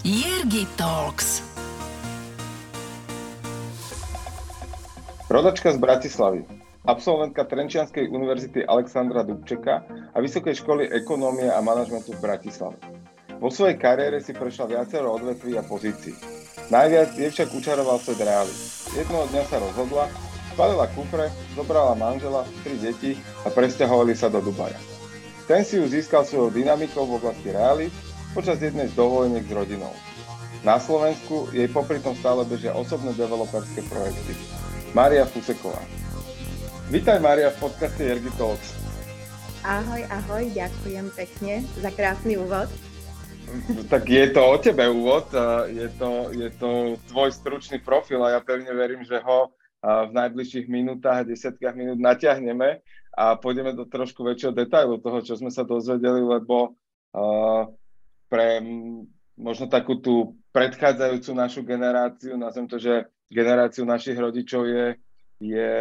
Jirgi Talks. Rodačka z Bratislavy, absolventka Trenčianskej univerzity Alexandra Dubčeka a Vysokej školy ekonómie a manažmentu v Bratislave. Vo svojej kariére si prešla viacero odvetví a pozícií. Najviac je však učaroval svet reály. Jednoho dňa sa rozhodla, spalila kufre, zobrala manžela, tri deti a presťahovali sa do Dubaja. Ten si ju získal svojou dynamikou v oblasti reály počas jednej z dovoleniek s rodinou. Na Slovensku jej popri tom stále bežia osobné developerské projekty. Mária Fuseková. Vítaj Mária v podcaste Ergi Talks. Ahoj, ahoj, ďakujem pekne za krásny úvod. Tak je to o tebe úvod, je to, je to tvoj stručný profil a ja pevne verím, že ho v najbližších minútach, desiatkách minút natiahneme a pôjdeme do trošku väčšieho detailu toho, čo sme sa dozvedeli, lebo uh, pre možno takú tú predchádzajúcu našu generáciu, nazvem to, že generáciu našich rodičov je, je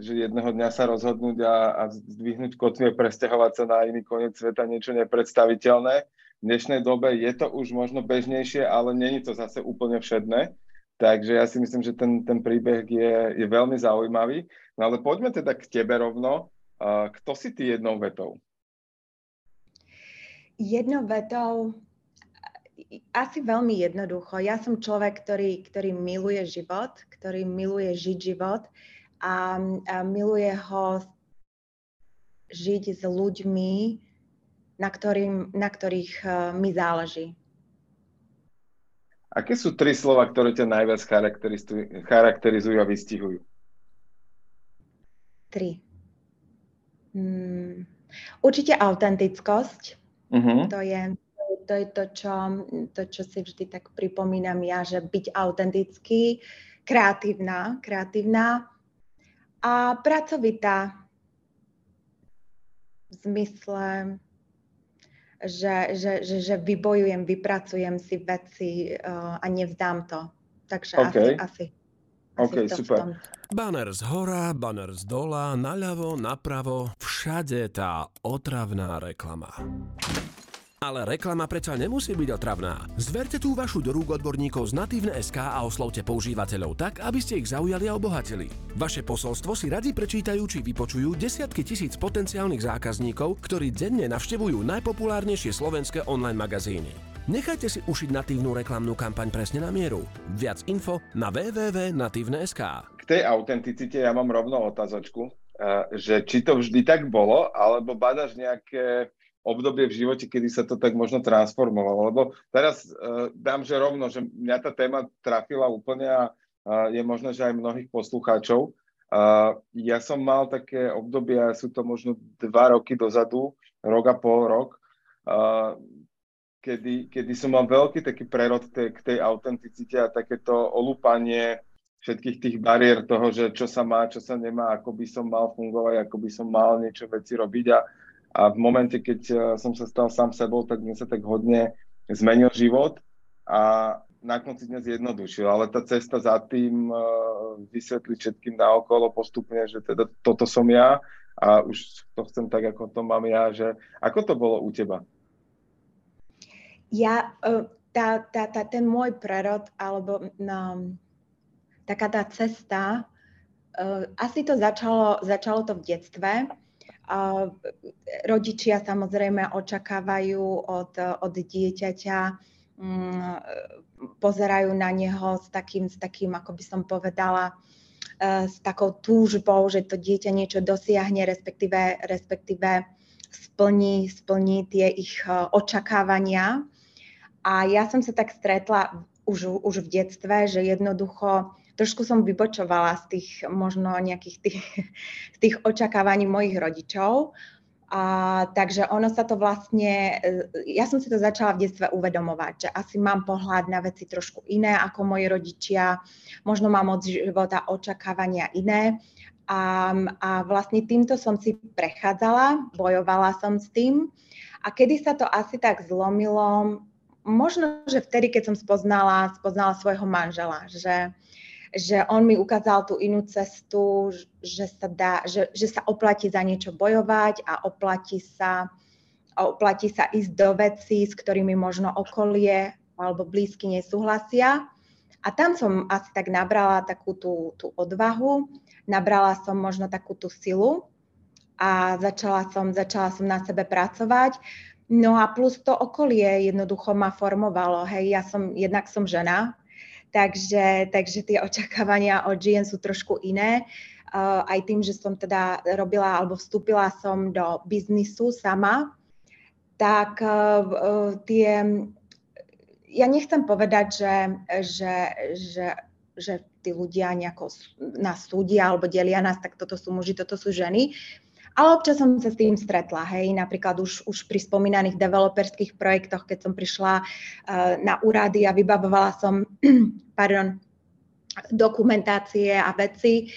že jedného dňa sa rozhodnúť a, a zdvihnúť kotví a presťahovať sa na iný koniec sveta, niečo nepredstaviteľné. V dnešnej dobe je to už možno bežnejšie, ale není to zase úplne všedné. Takže ja si myslím, že ten, ten príbeh je, je veľmi zaujímavý. No ale poďme teda k tebe rovno. Kto si ty jednou vetou? Jednou vetou asi veľmi jednoducho. Ja som človek, ktorý, ktorý miluje život, ktorý miluje žiť život a, a miluje ho žiť s ľuďmi, na, ktorým, na ktorých uh, mi záleží. Aké sú tri slova, ktoré ťa najviac charakterizujú, a vystihujú? Tri. Hmm. Určite autentickosť. Uh-huh. To je to je to čo, to, čo si vždy tak pripomínam ja, že byť autentický, kreatívna, kreatívna a pracovitá v zmysle, že, že, že, že vybojujem, vypracujem si veci uh, a nevzdám to. Takže okay. asi, asi. OK, super. Banner z hora, banner z dola, naľavo, napravo, všade tá otravná reklama. Ale reklama predsa nemusí byť otravná. Zverte tú vašu do rúk odborníkov z Natívne SK a oslovte používateľov tak, aby ste ich zaujali a obohatili. Vaše posolstvo si radi prečítajú či vypočujú desiatky tisíc potenciálnych zákazníkov, ktorí denne navštevujú najpopulárnejšie slovenské online magazíny. Nechajte si ušiť natívnu reklamnú kampaň presne na mieru. Viac info na www.natívne.sk K tej autenticite ja mám rovno otázočku, eh, že či to vždy tak bolo, alebo badaš nejaké obdobie v živote, kedy sa to tak možno transformovalo. Lebo teraz uh, dám, že rovno, že mňa tá téma trafila úplne a uh, je možné, že aj mnohých poslucháčov. Uh, ja som mal také obdobia, sú to možno dva roky dozadu, rok a pol rok, uh, kedy, kedy som mal veľký taký prerod tej, k tej autenticite a takéto olúpanie všetkých tých bariér toho, že čo sa má, čo sa nemá, ako by som mal fungovať, ako by som mal niečo veci robiť a, a v momente, keď eh, som sa stal sám sebou, tak mi sa tak hodne zmenil život a na konci dnes zjednodušil, ale tá cesta za tým uh, vysvetliť všetkým naokolo postupne, že teda toto som ja a už to chcem tak, ako to mám ja, že ako to bolo u teba? Ja, uh, tá, tá, tá, ten môj prerod, alebo no, taká tá cesta, asi to začalo, začalo to v detstve, Rodičia samozrejme očakávajú od, od dieťaťa, mm, pozerajú na neho s takým, s takým, ako by som povedala, e, s takou túžbou, že to dieťa niečo dosiahne, respektíve, respektíve splní, splní tie ich e, očakávania. A ja som sa tak stretla už, už v detstve, že jednoducho trošku som vybočovala z tých možno nejakých tých, z tých očakávaní mojich rodičov. A, takže ono sa to vlastne, e, ja som si to začala v detstve uvedomovať, že asi mám pohľad na veci trošku iné ako moji rodičia, možno mám od života očakávania iné. A, a vlastne týmto som si prechádzala, bojovala som s tým. A kedy sa to asi tak zlomilo, možno, že vtedy, keď som spoznala, spoznala svojho manžela, že, že on mi ukázal tú inú cestu, že sa, dá, že, že sa oplatí za niečo bojovať a oplatí sa, oplatí sa ísť do veci, s ktorými možno okolie alebo blízky nesúhlasia. A tam som asi tak nabrala takú tú, tú odvahu, nabrala som možno takú tú silu a začala som, začala som na sebe pracovať. No a plus to okolie jednoducho ma formovalo. Hej, ja som, jednak som žena, takže, takže tie očakávania od žien sú trošku iné. Uh, aj tým, že som teda robila alebo vstúpila som do biznisu sama, tak uh, tie ja nechcem povedať, že, že, že, že tí ľudia nejako nás súdia alebo delia nás, tak toto sú muži, toto sú ženy. Ale občas som sa s tým stretla, hej, napríklad už, už pri spomínaných developerských projektoch, keď som prišla uh, na úrady a vybavovala som pardon, dokumentácie a veci.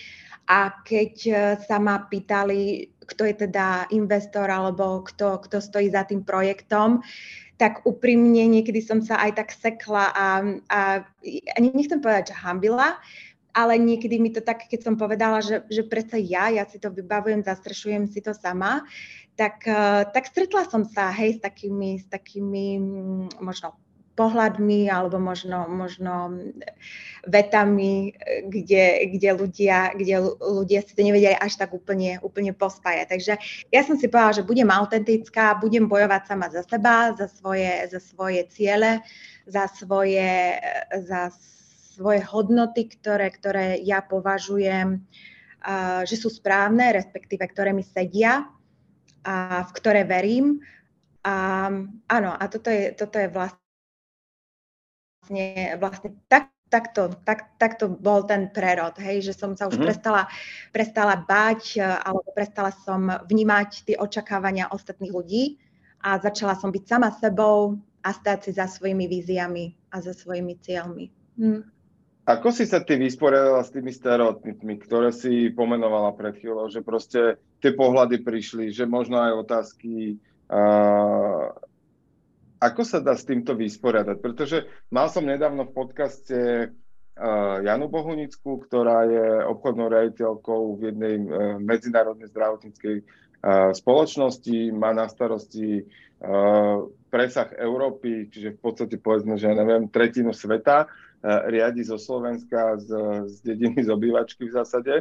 A keď uh, sa ma pýtali, kto je teda investor alebo kto, kto stojí za tým projektom, tak úprimne niekedy som sa aj tak sekla a, a, a nechcem povedať, že hambila, ale niekedy mi to tak, keď som povedala, že, že predsa ja, ja si to vybavujem, zastrešujem si to sama, tak, tak stretla som sa, hej, s takými, s takými mm, možno pohľadmi alebo možno, možno vetami, kde, kde, ľudia, kde ľudia si to nevedeli až tak úplne, úplne pospájať. Takže ja som si povedala, že budem autentická, budem bojovať sama za seba, za svoje, za svoje ciele, za svoje, za svoje hodnoty, ktoré, ktoré ja považujem, že sú správne, respektíve ktoré mi sedia a v ktoré verím. A, áno, a toto je, toto je vlastne vlastne, tak, takto, tak, takto bol ten prerod, hej, že som sa už mm-hmm. prestala, prestala báť alebo prestala som vnímať tie očakávania ostatných ľudí a začala som byť sama sebou a stať si za svojimi víziami a za svojimi cieľmi. Hm. Ako si sa ty vysporiadala s tými stereotypmi, ktoré si pomenovala pred chvíľou, že proste tie pohľady prišli, že možno aj otázky uh, ako sa dá s týmto vysporiadať? Pretože mal som nedávno v podcaste uh, Janu Bohunickú, ktorá je obchodnou riaditeľkou v jednej uh, medzinárodnej zdravotníckej uh, spoločnosti, má na starosti uh, presah Európy, čiže v podstate povedzme, že neviem, tretinu sveta, riadi zo Slovenska, z, z dediny, z obývačky v zásade.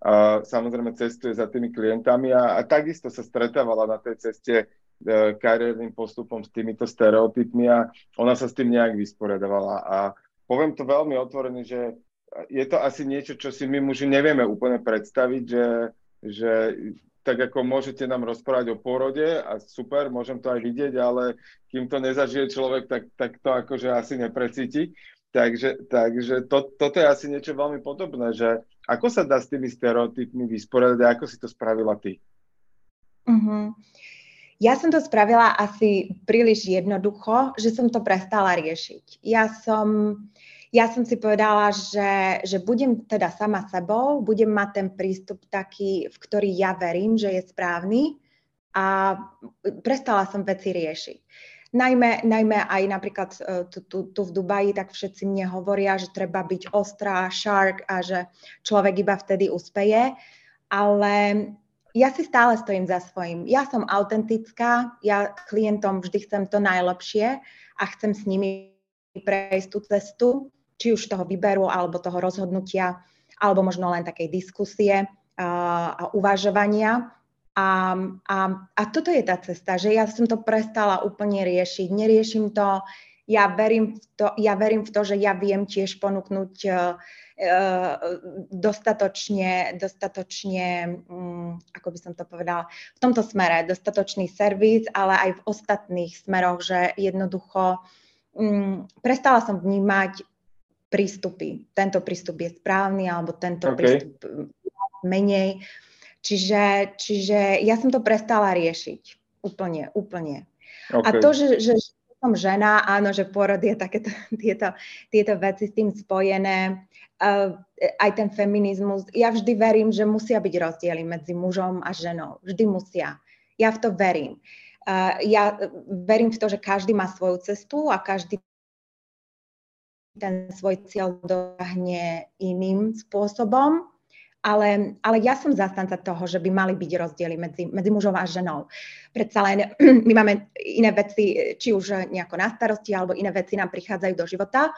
A samozrejme cestuje za tými klientami a, a takisto sa stretávala na tej ceste E, kariérnym postupom s týmito stereotypmi a ona sa s tým nejak vysporiadovala. A poviem to veľmi otvorene, že je to asi niečo, čo si my muži nevieme úplne predstaviť, že, že tak ako môžete nám rozprávať o pôrode a super, môžem to aj vidieť, ale kým to nezažije človek, tak, tak to akože asi neprecíti. Takže, takže to, toto je asi niečo veľmi podobné, že ako sa dá s tými stereotypmi vysporiadať a ako si to spravila ty? Uh-huh. Ja som to spravila asi príliš jednoducho, že som to prestala riešiť. Ja som, ja som si povedala, že, že budem teda sama sebou, budem mať ten prístup taký, v ktorý ja verím, že je správny a prestala som veci riešiť. Najmä, najmä aj napríklad e, tu, tu, tu v Dubaji, tak všetci mne hovoria, že treba byť ostrá, shark a že človek iba vtedy uspeje. Ale ja si stále stojím za svojím. Ja som autentická, ja klientom vždy chcem to najlepšie a chcem s nimi prejsť tú cestu, či už toho výberu, alebo toho rozhodnutia, alebo možno len takej diskusie a, a uvažovania. A, a, a toto je tá cesta, že ja som to prestala úplne riešiť. Neriešim to, ja verím v to, ja verím v to že ja viem tiež ponúknuť uh, Eh, dostatočne, dostatočne, mm, ako by som to povedala, v tomto smere dostatočný servis, ale aj v ostatných smeroch, že jednoducho mm, prestala som vnímať prístupy. Tento prístup je správny, alebo tento okay. prístup menej. Čiže, čiže ja som to prestala riešiť. Úplne, úplne. Okay. A to, že, že som žena, áno, že porod je takéto, tieto, tieto veci s tým spojené uh, aj ten feminizmus. Ja vždy verím, že musia byť rozdiely medzi mužom a ženou. Vždy musia. Ja v to verím. Uh, ja verím v to, že každý má svoju cestu a každý ten svoj cieľ dohne iným spôsobom. Ale, ale ja som zastanca toho, že by mali byť rozdiely medzi, medzi mužom a ženou. Predsa len my máme iné veci, či už nejako na starosti, alebo iné veci nám prichádzajú do života,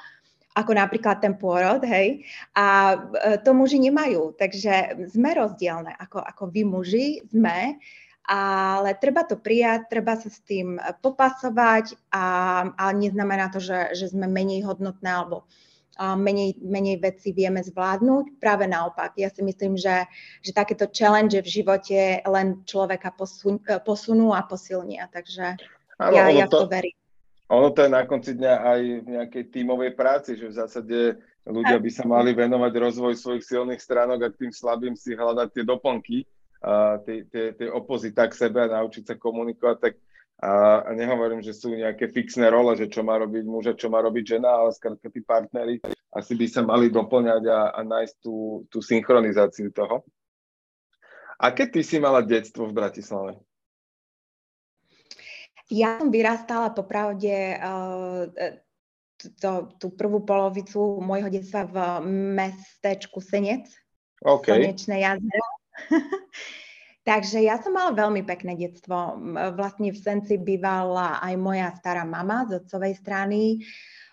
ako napríklad ten pôrod, hej, a e, to muži nemajú, takže sme rozdielne, ako, ako vy muži sme, ale treba to prijať, treba sa s tým popasovať, a, ale neznamená to, že, že sme menej hodnotné alebo menej, menej veci vieme zvládnuť. Práve naopak, ja si myslím, že, že takéto challenge v živote len človeka posun, posunú a posilnia, takže ano, ja, ja to, to verím. Ono to je na konci dňa aj v nejakej tímovej práci, že v zásade ľudia by sa mali venovať rozvoj svojich silných stránok a tým slabým si hľadať tie doplnky, tie, tie, tie opozita k sebe a naučiť sa komunikovať, tak a, a nehovorím, že sú nejaké fixné role, že čo má robiť muž a čo má robiť žena, ale skrátka tí partnery asi by sa mali doplňať a, a nájsť tú, tú synchronizáciu toho. Aké ty si mala detstvo v Bratislave? Ja som vyrastala popravde uh, to, tú prvú polovicu môjho detstva v mestečku Senec, okay. Slnečné jazero. Takže ja som mala veľmi pekné detstvo. Vlastne v Senci bývala aj moja stará mama z otcovej strany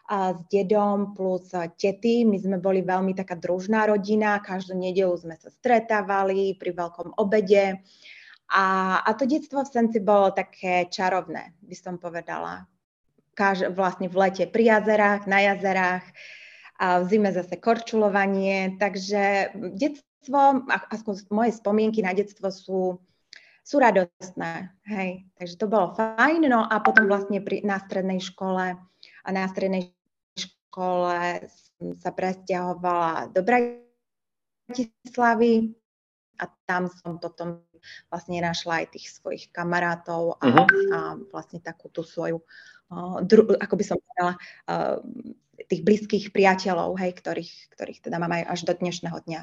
s dedom plus tety. My sme boli veľmi taká družná rodina, každú nedelu sme sa stretávali pri veľkom obede. A, a to detstvo v Senci bolo také čarovné, by som povedala. Kaž, vlastne v lete pri jazerách, na jazerách, a v zime zase korčulovanie. Takže detstvo detstvo, aspoň moje spomienky na detstvo sú, sú radostné. Hej. Takže to bolo fajn. No a potom vlastne pri, na strednej škole a na strednej škole sa presťahovala do Bratislavy a tam som potom vlastne našla aj tých svojich kamarátov a, uh-huh. a vlastne takú tú svoju, uh, dru, ako by som povedala, uh, tých blízkych priateľov, hej, ktorých, ktorých teda mám aj až do dnešného dňa.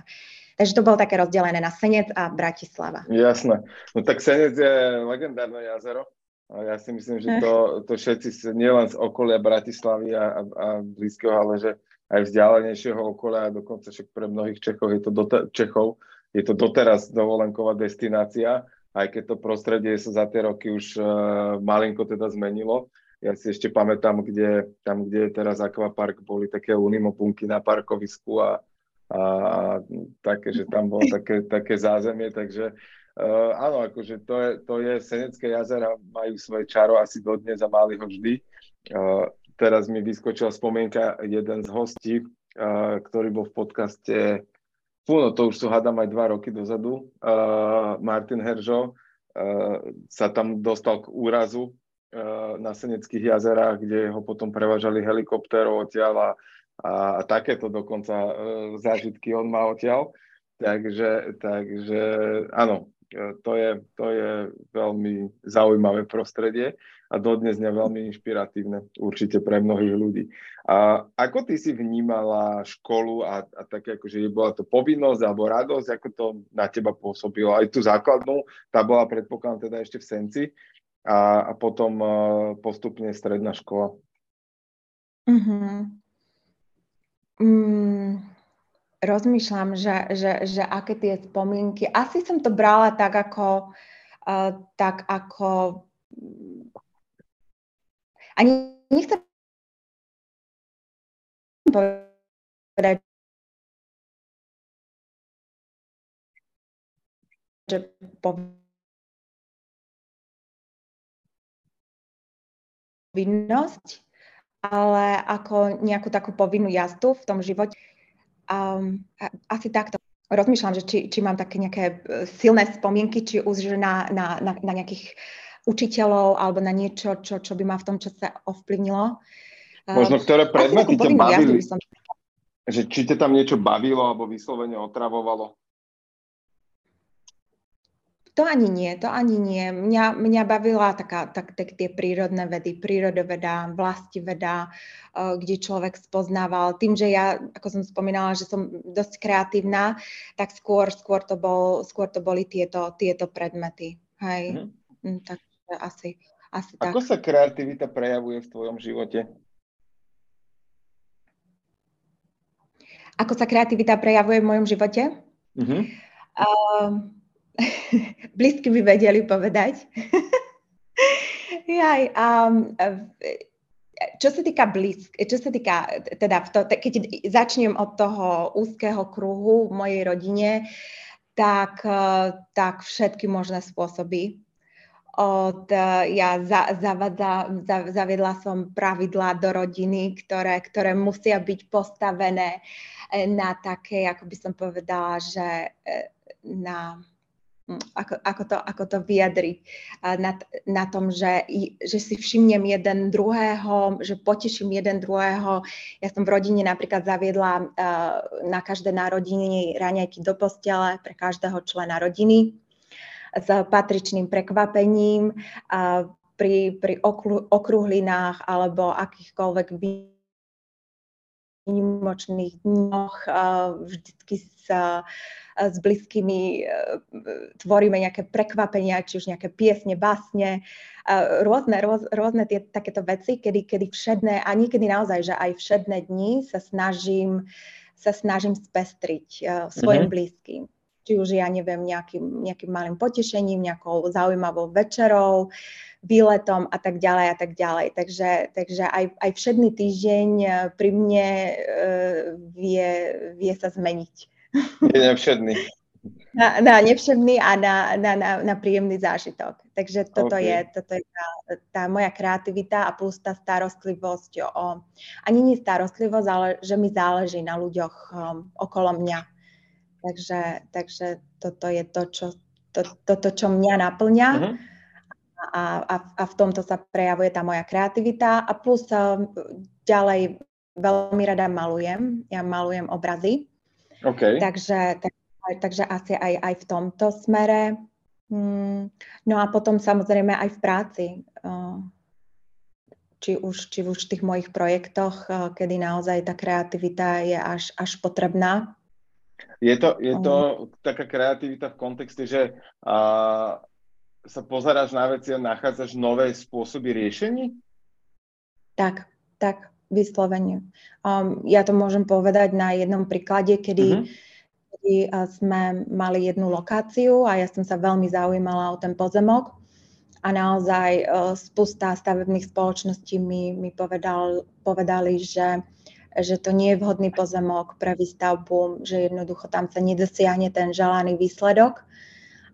Takže to bolo také rozdelené na Senec a Bratislava. Jasné. No tak Senec je legendárne jazero. A ja si myslím, že to, to všetci, nielen z okolia Bratislavy a, a, a blízkeho, ale že aj vzdialenejšieho okolia, a dokonca však pre mnohých Čechov je to, dote, Čechov, je to doteraz dovolenková destinácia, aj keď to prostredie sa za tie roky už uh, malinko teda zmenilo. Ja si ešte pamätám, kde, tam, kde je teraz Aquapark, boli také unimopunky na parkovisku a, a, a také, že tam bolo také, také zázemie, takže uh, áno, akože to je, to je Senecké jazera, majú svoje čaro asi dodnes a mali ho vždy. Uh, teraz mi vyskočila spomienka jeden z hostí, uh, ktorý bol v podcaste Fú, no to už sú hádam aj dva roky dozadu. Uh, Martin Heržo uh, sa tam dostal k úrazu uh, na Seneckých jazerách, kde ho potom prevážali helikoptérov odtiaľ a a, a takéto dokonca e, zážitky on má odtiaľ. Takže, takže áno, e, to je, to je veľmi zaujímavé prostredie a dodnes dňa veľmi inšpiratívne určite pre mnohých ľudí. A ako ty si vnímala školu a, a také ako, že bola to povinnosť alebo radosť, ako to na teba pôsobilo? Aj tú základnú, tá bola predpokladám teda ešte v Senci a, a potom uh, postupne stredná škola. Mm-hmm. Mm, rozmýšľam, že, že, že aké tie spomienky. Asi som to brala tak ako, uh, tak ako ani nechcem povedať, že povinnosť, ale ako nejakú takú povinnú jazdu v tom živote. Um, asi takto. Rozmýšľam, že či, či mám také nejaké e, silné spomienky, či už na, na, na, na nejakých učiteľov alebo na niečo, čo, čo by ma v tom čase ovplyvnilo. Možno ktoré predmety ťa bavili? Som... Že či ťa tam niečo bavilo alebo vyslovene otravovalo? To ani nie, to ani nie. Mňa, mňa bavila taká, tak, tak tie prírodné vedy, prírodoveda, vlasti veda, uh, kde človek spoznával. Tým, že ja, ako som spomínala, že som dosť kreatívna, tak skôr, skôr, to, bol, skôr to boli tieto, tieto predmety. Hej, mm. takže asi, asi Ako tak. sa kreativita prejavuje v tvojom živote? Ako sa kreativita prejavuje v mojom živote? Uh-huh. Uh, blízky by vedeli povedať. Jaj, um, čo sa týka blízk, čo sa týka, teda v to, keď začnem od toho úzkeho kruhu v mojej rodine, tak, tak všetky možné spôsoby. Od, ja za, zavadza, za, zaviedla som pravidlá do rodiny, ktoré, ktoré musia byť postavené na také, ako by som povedala, že na ako, ako, to, ako to vyjadriť na, na tom, že, že si všimnem jeden druhého, že poteším jeden druhého. Ja som v rodine napríklad zaviedla na každé narodiny raňajky do postele pre každého člena rodiny s patričným prekvapením. Pri, pri okrúhlinách alebo akýchkoľvek výnimočných dňoch vždycky sa s blízkymi tvoríme nejaké prekvapenia, či už nejaké piesne, básne, rôzne, rôz, rôzne tie, takéto veci, kedy, kedy všedné, a niekedy naozaj, že aj všedné dni sa snažím, sa snažím spestriť svojim mm-hmm. blízkym či už ja neviem, nejakým, nejakým malým potešením, nejakou zaujímavou večerou, výletom a tak ďalej a tak ďalej. Takže, takže aj, aj všedný týždeň pri mne e, vie, vie sa zmeniť. Je nevšedný. Na, na nevšedný a na, na, na, na príjemný zážitok. Takže toto okay. je, toto je tá, tá moja kreativita a plus tá starostlivosť o... Ani nie starostlivosť, ale že mi záleží na ľuďoch um, okolo mňa. Takže, takže toto je to, čo, to, toto, čo mňa naplňa. Uh-huh. A, a, a v tomto sa prejavuje tá moja kreativita. A plus um, ďalej veľmi rada malujem. Ja malujem obrazy. Okay. Takže, tak, takže asi aj, aj v tomto smere. Mm, no a potom samozrejme aj v práci. Či už, či už v tých mojich projektoch, kedy naozaj tá kreativita je až, až potrebná. Je to, je to taká kreativita v kontexte, že a, sa pozeráš na veci a nachádzaš nové spôsoby riešení? Tak, tak vyslovene. Um, ja to môžem povedať na jednom príklade, kedy, uh-huh. kedy uh, sme mali jednu lokáciu a ja som sa veľmi zaujímala o ten pozemok a naozaj uh, spusta stavebných spoločností mi, mi povedal, povedali, že, že to nie je vhodný pozemok pre výstavbu, že jednoducho tam sa nedosiahne ten želaný výsledok.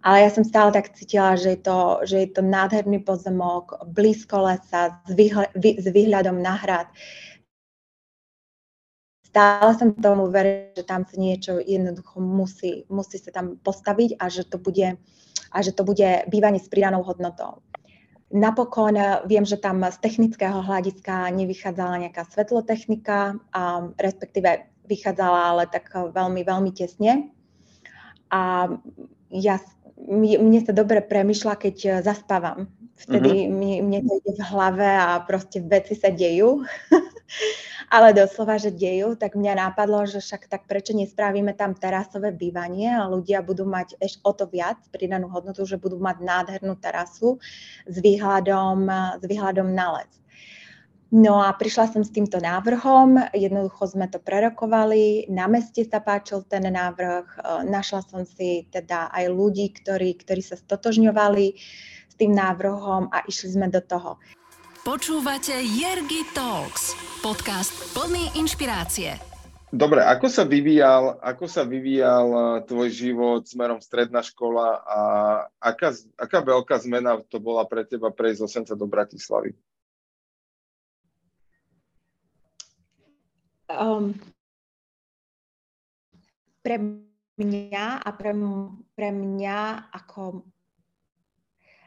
Ale ja som stále tak cítila, že je to, že je to nádherný pozemok, blízko lesa, s, výhľad, s výhľadom na hrad. Stále som tomu verila, že tam sa niečo jednoducho musí, musí sa tam postaviť a že to bude, a že to bude bývanie s pridanou hodnotou. Napokon viem, že tam z technického hľadiska nevychádzala nejaká svetlotechnika, a respektíve vychádzala ale tak veľmi, veľmi tesne. A ja mne sa dobre premyšľa, keď e, zaspávam. Vtedy uh-huh. mne, mne to ide v hlave a proste veci sa dejú. Ale doslova, že dejú, tak mňa napadlo, že však tak prečo nespravíme tam terasové bývanie a ľudia budú mať ešte o to viac pridanú hodnotu, že budú mať nádhernú terasu s výhľadom, s výhľadom na les. No a prišla som s týmto návrhom, jednoducho sme to prerokovali, na meste sa páčil ten návrh, e, našla som si teda aj ľudí, ktorí, ktorí sa stotožňovali s tým návrhom a išli sme do toho. Počúvate Jergy Talks, podcast plný inšpirácie. Dobre, ako sa vyvíjal, ako sa vyvíjal e, tvoj život smerom stredná škola a aká, aká veľká zmena to bola pre teba prejsť z Osenca do Bratislavy? um, pre mňa a pre, pre mňa ako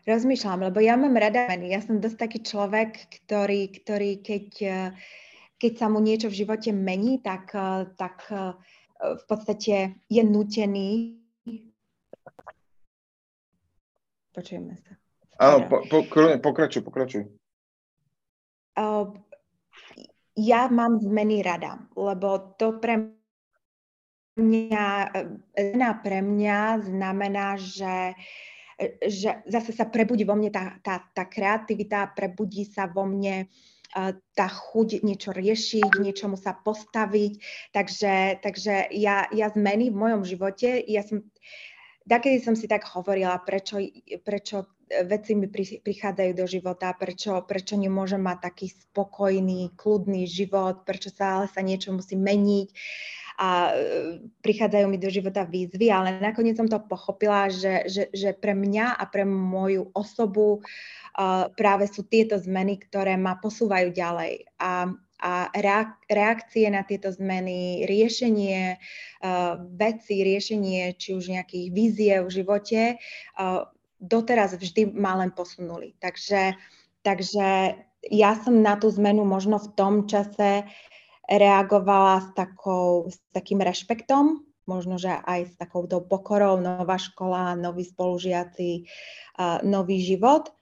rozmýšľam, lebo ja mám rada meny. Ja som dosť taký človek, ktorý, ktorý keď, keď sa mu niečo v živote mení, tak, tak v podstate je nutený. Počujeme sa. Áno, po, po, pokračuj, pokračuj. Uh, ja mám zmeny rada, lebo to pre mňa, pre mňa znamená, že že zase sa prebudí vo mne tá, tá, tá kreativita, prebudí sa vo mne tá chuť niečo riešiť, niečomu sa postaviť. Takže, takže ja, ja zmeny v mojom živote, ja som, takedy som si tak hovorila, prečo, prečo veci mi prichádzajú do života, prečo, prečo nemôžem mať taký spokojný, kľudný život, prečo sa ale sa niečo musí meniť a e, prichádzajú mi do života výzvy, ale nakoniec som to pochopila, že, že, že pre mňa a pre moju osobu uh, práve sú tieto zmeny, ktoré ma posúvajú ďalej. A, a reakcie na tieto zmeny, riešenie uh, veci, riešenie či už nejakých víziev v živote uh, doteraz vždy ma len posunuli. Takže, takže ja som na tú zmenu možno v tom čase reagovala s, takou, s takým rešpektom, možno, že aj s takouto pokorou, nová škola, noví spolužiaci, nový život,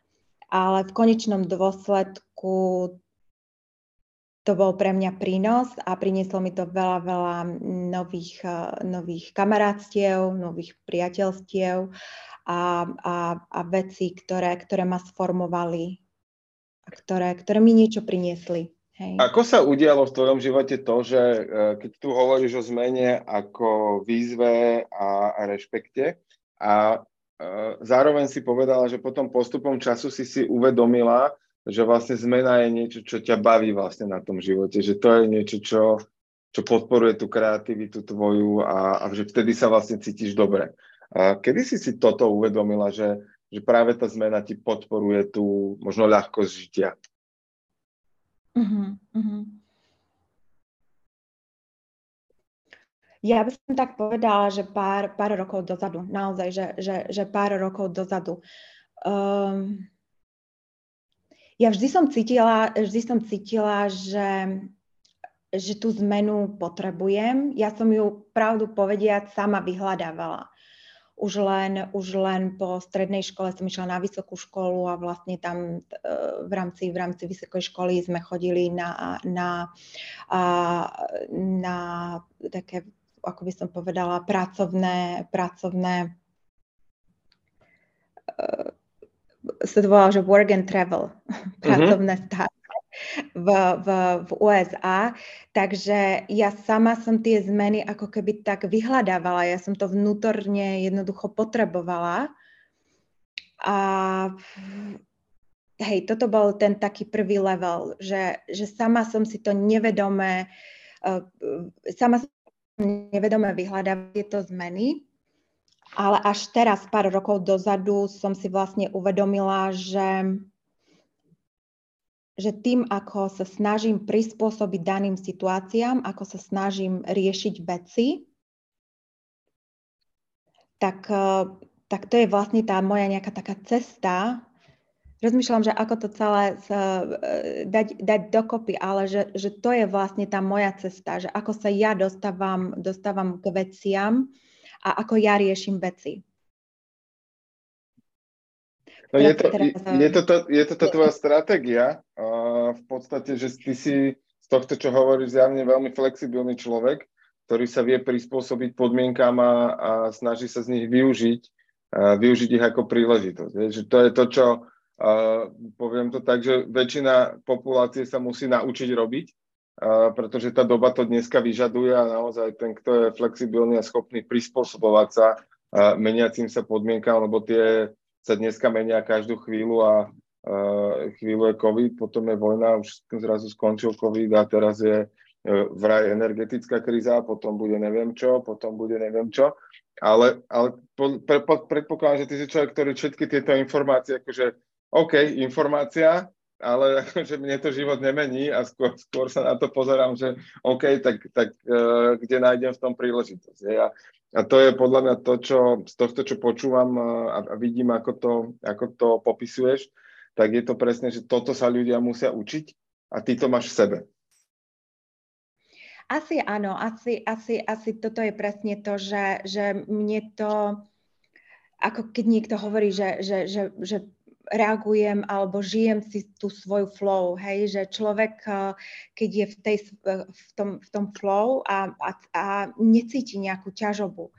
ale v konečnom dôsledku to bol pre mňa prínos a prinieslo mi to veľa, veľa nových, nových kamarátstiev, nových priateľstiev a, a, a veci, ktoré, ktoré ma sformovali a ktoré, ktoré mi niečo priniesli. Hej. Ako sa udialo v tvojom živote to, že e, keď tu hovoríš o zmene ako výzve a, a rešpekte a e, zároveň si povedala, že potom postupom času si si uvedomila, že vlastne zmena je niečo, čo ťa baví vlastne na tom živote, že to je niečo, čo, čo podporuje tú kreativitu tvoju a, a že vtedy sa vlastne cítiš dobre. A kedy si si toto uvedomila, že, že práve tá zmena ti podporuje tú možno ľahkosť žitia? Uh-huh, uh-huh. Ja by som tak povedala, že pár, pár rokov dozadu, naozaj, že, že, že pár rokov dozadu. Um, ja vždy som cítila, vždy som cítila, že, že tú zmenu potrebujem. Ja som ju, pravdu povediať, sama vyhľadávala už len, už len po strednej škole som išla na vysokú školu a vlastne tam e, v rámci, v rámci vysokej školy sme chodili na, na, na také, ako by som povedala, pracovné, pracovné e, sa to volá, že work and travel, mm-hmm. pracovné stáže v, v, v USA. Takže ja sama som tie zmeny ako keby tak vyhľadávala. Ja som to vnútorne jednoducho potrebovala. A hej, toto bol ten taký prvý level, že, že sama som si to nevedome, uh, sama som nevedome vyhľadávať tieto zmeny, ale až teraz, pár rokov dozadu, som si vlastne uvedomila, že že tým, ako sa snažím prispôsobiť daným situáciám, ako sa snažím riešiť veci, tak, eh, tak to je vlastne tá moja nejaká taká cesta. Rozmýšľam, že ako to celé eh, dať, dať dokopy, ale že, že to je vlastne tá moja cesta, že ako sa ja dostávam, dostávam k veciam a ako ja riešim veci. No je, to, je, to, to, je to tvoja stratégia, uh, v podstate, že ty si z tohto, čo hovoríš, zjavne veľmi flexibilný človek, ktorý sa vie prispôsobiť podmienkám a, a snaží sa z nich využiť, uh, využiť ich ako príležitosť. Je, že to je to, čo, uh, poviem to tak, že väčšina populácie sa musí naučiť robiť, uh, pretože tá doba to dneska vyžaduje a naozaj ten, kto je flexibilný a schopný prispôsobovať sa uh, meniacim sa podmienkám, lebo tie sa dneska menia každú chvíľu a uh, chvíľu je COVID, potom je vojna, už zrazu skončil COVID a teraz je uh, vraj energetická kríza, potom bude neviem čo, potom bude neviem čo. Ale, ale po, pre, po, predpokladám, že ty si človek, ktorý všetky tieto informácie, akože OK, informácia, ale akože mne to život nemení a skôr, skôr sa na to pozerám, že OK, tak, tak uh, kde nájdem v tom príležitosť. Ja, a to je podľa mňa to, čo z tohto, čo počúvam a, a vidím, ako to, ako to popisuješ, tak je to presne, že toto sa ľudia musia učiť a ty to máš v sebe. Asi áno, asi, asi, asi toto je presne to, že, že mne to, ako keď niekto hovorí, že, že, že, že reagujem alebo žijem si tú svoju flow, hej, že človek, keď je v, tej, v, tom, v tom flow a, a, a necíti nejakú ťažobu,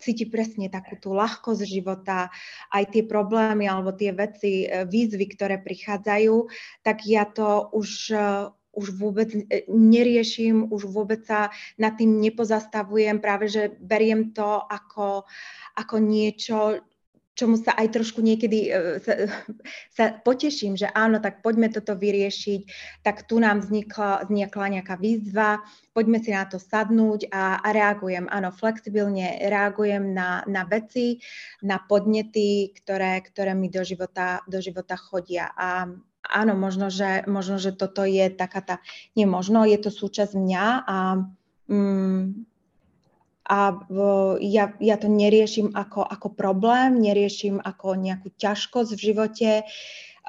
cíti presne takú tú ľahkosť života, aj tie problémy alebo tie veci, výzvy, ktoré prichádzajú, tak ja to už už vôbec neriešim, už vôbec sa nad tým nepozastavujem, práve že beriem to ako, ako niečo, čomu sa aj trošku niekedy uh, sa, sa poteším, že áno, tak poďme toto vyriešiť, tak tu nám vznikla, vznikla nejaká výzva, poďme si na to sadnúť a, a reagujem, áno, flexibilne reagujem na, na veci, na podnety, ktoré, ktoré mi do života, do života chodia. A áno, možno že, možno, že toto je taká tá, nie možno, je to súčasť mňa a, mm, a ja, ja to neriešim ako, ako problém, neriešim ako nejakú ťažkosť v živote,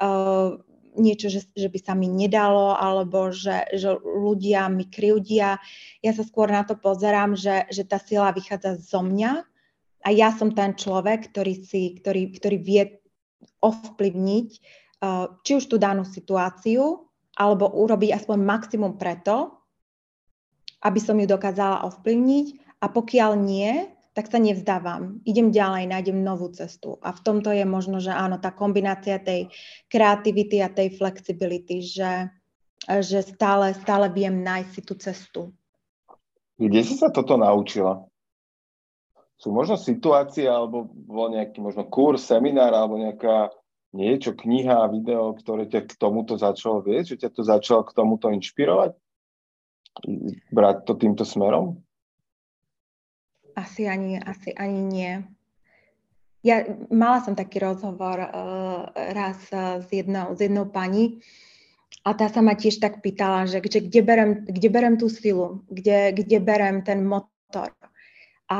uh, niečo, že, že by sa mi nedalo, alebo že, že ľudia mi kryudia. Ja sa skôr na to pozerám, že, že tá sila vychádza zo mňa a ja som ten človek, ktorý, si, ktorý, ktorý vie ovplyvniť Eh, či už tú danú situáciu, alebo urobiť aspoň maximum preto, aby som ju dokázala ovplyvniť a pokiaľ nie, tak sa nevzdávam. Idem ďalej, nájdem novú cestu. A v tomto je možno, že áno, tá kombinácia tej kreativity a tej flexibility, že, že stále, stále viem nájsť si tú cestu. Kde si sa toto naučila? Sú možno situácie, alebo bol nejaký možno kurz, seminár, alebo nejaká niečo, kniha, video, ktoré ťa k tomuto začalo viesť, že ťa to začalo k tomuto inšpirovať? Brať to týmto smerom? Asi ani, asi ani nie. Ja mala som taký rozhovor uh, raz uh, s, jednou, s jednou pani a tá sa ma tiež tak pýtala, že, že kde, berem, kde berem tú silu, kde, kde berem ten motor. A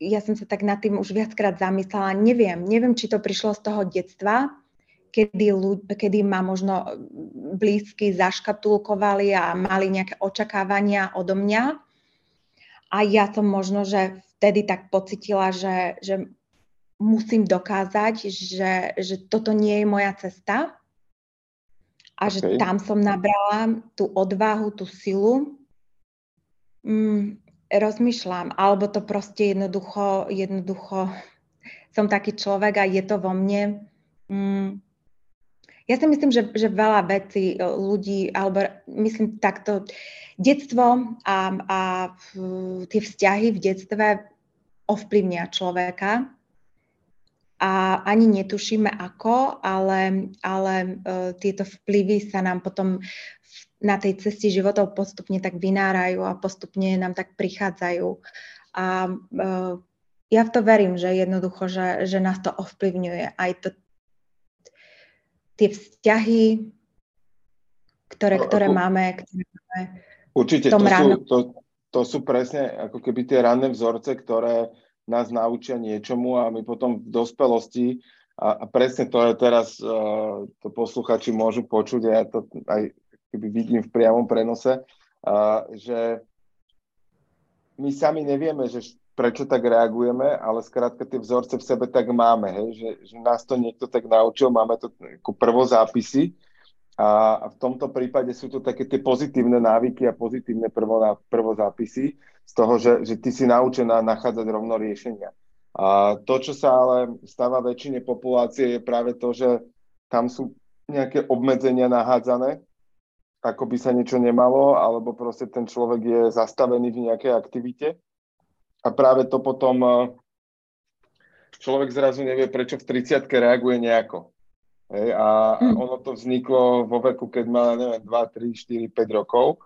ja som sa tak nad tým už viackrát zamyslela. Neviem, neviem, či to prišlo z toho detstva, kedy, kedy ma možno blízky zaškatulkovali a mali nejaké očakávania odo mňa. A ja som možno, že vtedy tak pocitila, že, že musím dokázať, že, že toto nie je moja cesta a okay. že tam som nabrala tú odvahu, tú silu. Mm, rozmýšľam, alebo to proste jednoducho, jednoducho som taký človek a je to vo mne. Mm, ja si myslím, že, že veľa vecí ľudí, alebo myslím takto, detstvo a, a tie vzťahy v detstve ovplyvnia človeka a ani netušíme ako, ale, ale uh, tieto vplyvy sa nám potom na tej ceste životov postupne tak vynárajú a postupne nám tak prichádzajú. A uh, ja v to verím, že jednoducho, že, že nás to ovplyvňuje. Aj to, tie vzťahy, ktoré, ktoré máme, ktoré máme Určite, to sú, to, to sú presne ako keby tie ranné vzorce, ktoré nás naučia niečomu a my potom v dospelosti a, a presne to je teraz, uh, to posluchači môžu počuť a ja to aj keby vidím v priamom prenose, uh, že my sami nevieme, že prečo tak reagujeme, ale skrátka tie vzorce v sebe tak máme, hej, že, že nás to niekto tak naučil, máme to ako prvozápisy a, v tomto prípade sú to také tie pozitívne návyky a pozitívne prvo, prvozápisy z toho, že, že ty si naučená nachádzať rovno riešenia. A to, čo sa ale stáva väčšine populácie, je práve to, že tam sú nejaké obmedzenia nahádzané, ako by sa niečo nemalo, alebo proste ten človek je zastavený v nejakej aktivite a práve to potom eh, človek zrazu nevie, prečo v 30 reaguje nejako. Hej, a mm. ono to vzniklo vo veku, keď má, neviem, 2, 3, 4, 5 rokov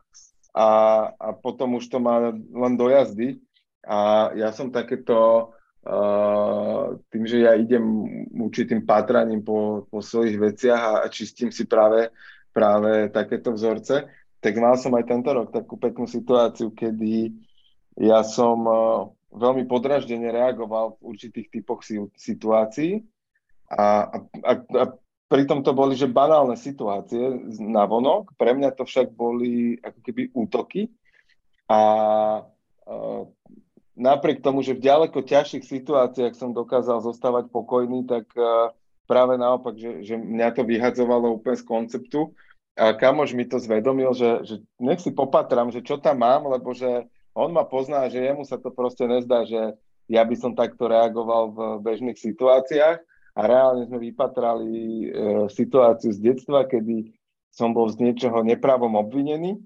a, a potom už to má len do jazdy. A ja som takéto, uh, tým, že ja idem určitým pátraním po, po svojich veciach a, a čistím si práve, práve takéto vzorce, tak mal som aj tento rok takú peknú situáciu, kedy ja som uh, veľmi podraždene reagoval v určitých typoch situácií a, a, a pritom to boli, že banálne situácie na vonok, pre mňa to však boli ako keby útoky. A uh, napriek tomu, že v ďaleko ťažších situáciách som dokázal zostávať pokojný, tak uh, práve naopak, že, že mňa to vyhadzovalo úplne z konceptu. A kamož mi to zvedomil, že, že nech si popatram, že čo tam mám, lebo že on ma pozná, že jemu sa to proste nezdá, že ja by som takto reagoval v bežných situáciách a reálne sme vypatrali e, situáciu z detstva, kedy som bol z niečoho nepravom obvinený.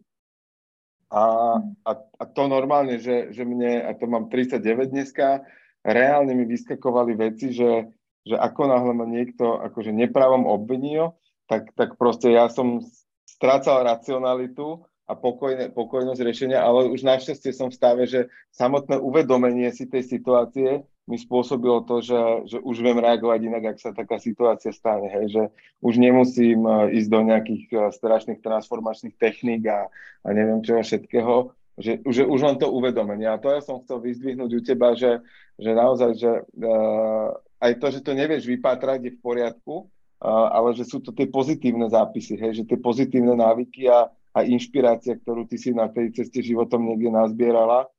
A, a, a to normálne, že, že mne, a to mám 39 dneska, reálne mi vyskakovali veci, že, že ako náhle ma niekto akože nepravom obvinil, tak, tak proste ja som strácal racionalitu a pokojne, pokojnosť riešenia, ale už našťastie som v stave, že samotné uvedomenie si tej situácie mi spôsobilo to, že, že už viem reagovať inak, ak sa taká situácia stane. Hej, že už nemusím e, ísť do nejakých e, strašných transformačných techník a, a neviem čoho všetkého, že, že už len to uvedomenie. A to ja som chcel vyzdvihnúť u teba, že, že naozaj, že uh, aj to, že to nevieš vypátrať, je v poriadku, uh, ale že sú to tie pozitívne zápisy, hej, že tie pozitívne návyky a, a inšpirácia, ktorú ty si na tej ceste životom niekde nazbierala,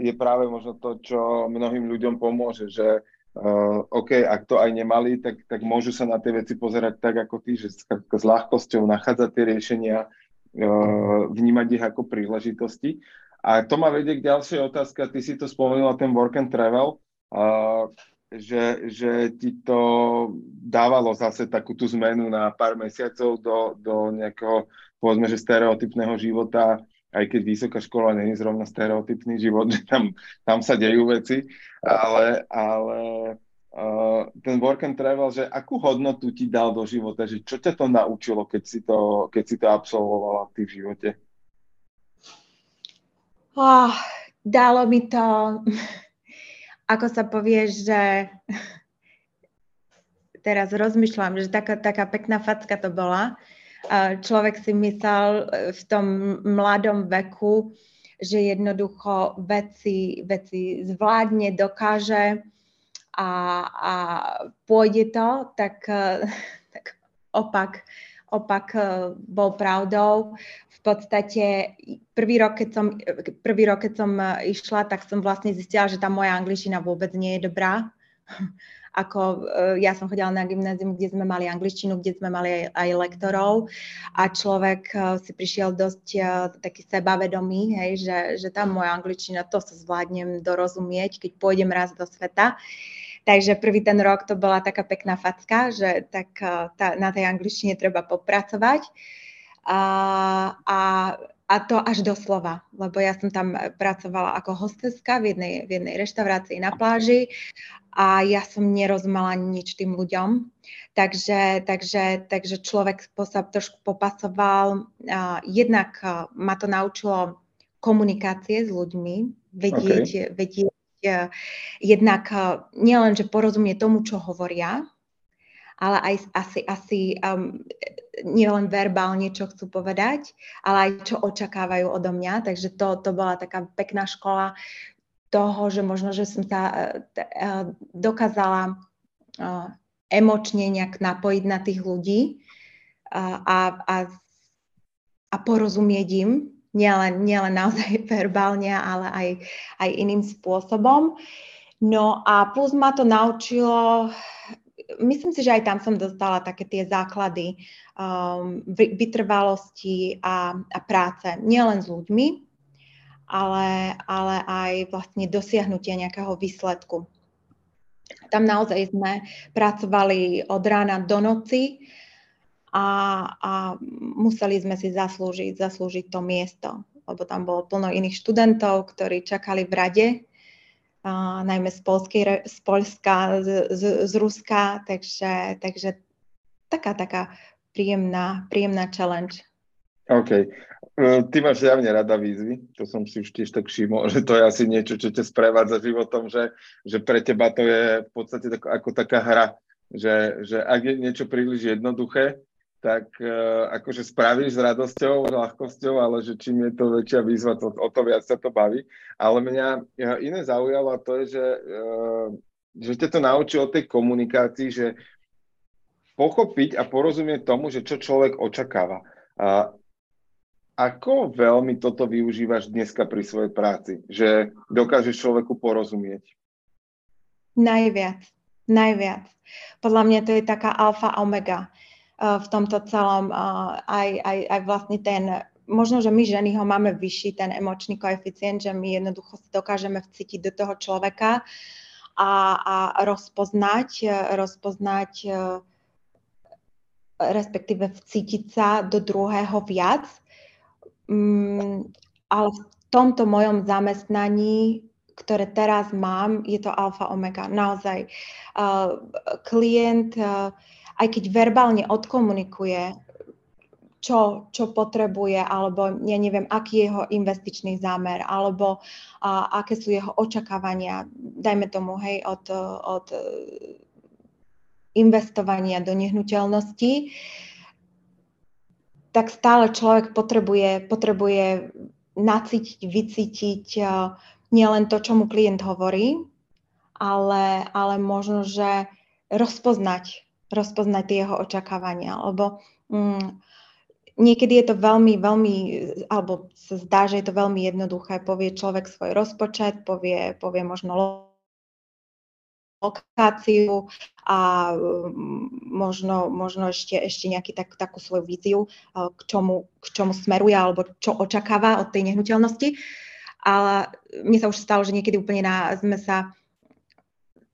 je práve možno to, čo mnohým ľuďom pomôže, že uh, OK, ak to aj nemali, tak, tak môžu sa na tie veci pozerať tak ako ty, že s ľahkosťou nachádzať tie riešenia, uh, vnímať ich ako príležitosti. A to ma vedie k ďalšej otázke, ty si to spomenula, ten work and travel, uh, že, že ti to dávalo zase takú tú zmenu na pár mesiacov do, do nejakého, povedzme, že stereotypného života, aj keď vysoká škola je zrovna stereotypný život, že tam, tam sa dejú veci, ale, ale uh, ten work and travel, že akú hodnotu ti dal do života, že čo ťa to naučilo, keď si to, keď si to absolvovala ty v živote? Oh, dalo mi to, ako sa povie, že teraz rozmýšľam, že taká, taká pekná facka to bola, človek si myslel e, v tom mladom veku, že jednoducho veci, veci zvládne, dokáže a, a pôjde to, tak, e, tak opak, opak e, bol pravdou. V podstate prvý rok, keď som, prvý rok, keď som išla, tak som vlastne zistila, že tá moja angličtina vôbec nie je dobrá ako eh, ja som chodila na gymnázium, kde sme mali angličtinu, kde sme mali aj, aj lektorov a človek eh, si prišiel dosť eh, taký sebavedomý, hej, že, že tam moja angličtina, to sa zvládnem dorozumieť, keď pôjdem raz do sveta. Takže prvý ten rok to bola taká pekná facka, že tak tá, na tej angličtine treba popracovať. A, a a to až doslova, lebo ja som tam pracovala ako hosteska v jednej, v jednej reštaurácii na pláži a ja som nerozumela nič tým ľuďom. Takže, takže, takže človek sa trošku popasoval. Jednak ma to naučilo komunikácie s ľuďmi, vedieť, okay. vedieť jednak nielen, že porozumie tomu, čo hovoria, ale aj asi, asi um, nielen verbálne, čo chcú povedať, ale aj čo očakávajú odo mňa. Takže to, to bola taká pekná škola toho, že možno, že som sa uh, dokázala uh, emočne nejak napojiť na tých ľudí uh, a, a, a porozumieť im, nielen, nielen naozaj verbálne, ale aj, aj iným spôsobom. No a plus ma to naučilo myslím si, že aj tam som dostala také tie základy um, vytrvalosti a, a práce. Nielen s ľuďmi, ale, ale aj vlastne dosiahnutie nejakého výsledku. Tam naozaj sme pracovali od rána do noci a, a museli sme si zaslúžiť, zaslúžiť to miesto, lebo tam bolo plno iných študentov, ktorí čakali v rade uh, najmä z, Polskej, z Polska, z, z, z Ruska, takže, takže taká, taká príjemná, príjemná challenge. OK. E, ty máš javne rada výzvy, to som si už tiež tak všimol, že to je asi niečo, čo ťa sprevádza životom, že, že pre teba to je v podstate tak, ako taká hra, že, že ak je niečo príliš jednoduché, tak uh, akože spravíš s radosťou, ľahkosťou, ale že čím je to väčšia výzva, to, o to viac sa to baví. Ale mňa uh, iné zaujalo a to je, že, uh, že ťa to naučí o tej komunikácii, že pochopiť a porozumieť tomu, že čo človek očakáva. A ako veľmi toto využívaš dneska pri svojej práci? Že dokážeš človeku porozumieť? Najviac Najviac. Podľa mňa to je taká alfa omega v tomto celom. Uh, aj, aj, aj vlastne ten, možno, že my ženy ho máme vyšší, ten emočný koeficient, že my jednoducho si dokážeme vcítiť do toho človeka a, a rozpoznať, rozpoznať respektíve vcítiť sa do druhého viac. Um, ale v tomto mojom zamestnaní ktoré teraz mám, je to alfa omega. Naozaj. Uh, klient, uh, aj keď verbálne odkomunikuje, čo, čo potrebuje, alebo ja neviem, aký je jeho investičný zámer, alebo uh, aké sú jeho očakávania, dajme tomu, hej, od, od investovania do nehnuteľnosti, tak stále človek potrebuje, potrebuje nacítiť, vycítiť, nielen to, čo mu klient hovorí, ale, ale možno, že rozpoznať, rozpoznať tie jeho očakávania, lebo mm, niekedy je to veľmi, veľmi, alebo sa zdá, že je to veľmi jednoduché. Povie človek svoj rozpočet, povie, povie možno lokáciu a mm, možno, možno ešte, ešte nejaký tak, takú svoju víziu, k čomu, k čomu smeruje alebo čo očakáva od tej nehnuteľnosti ale mne sa už stalo, že niekedy úplne na, sme sa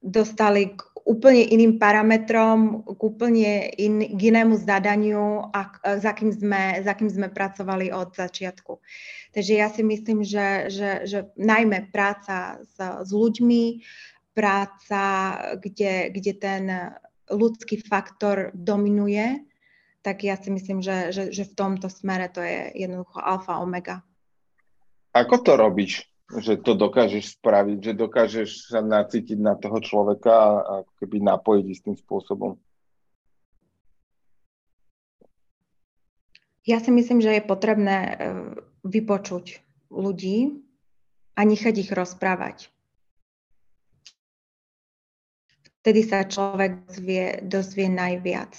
dostali k úplne iným parametrom, k úplne in, k inému zadaniu, a, za, kým sme, za kým sme pracovali od začiatku. Takže ja si myslím, že, že, že najmä práca s, s ľuďmi, práca, kde, kde ten ľudský faktor dominuje, tak ja si myslím, že, že, že v tomto smere to je jednoducho alfa omega. Ako to robíš, že to dokážeš spraviť, že dokážeš sa nacítiť na toho človeka a keby napojiť istým spôsobom? Ja si myslím, že je potrebné e, vypočuť ľudí a nechať ich rozprávať. Vtedy sa človek dozvie, dozvie najviac.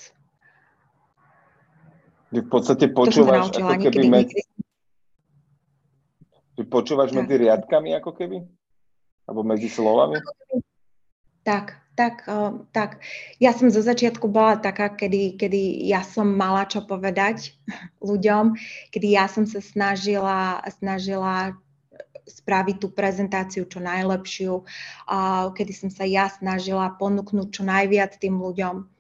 v podstate počúvaš ako keby medzi, ty počúvaš tak. medzi riadkami ako keby? Alebo medzi slovami? Tak, tak, uh, tak. Ja som zo začiatku bola taká, kedy, kedy ja som mala čo povedať ľuďom, kedy ja som sa snažila, snažila spraviť tú prezentáciu čo najlepšiu, uh, kedy som sa ja snažila ponúknuť čo najviac tým ľuďom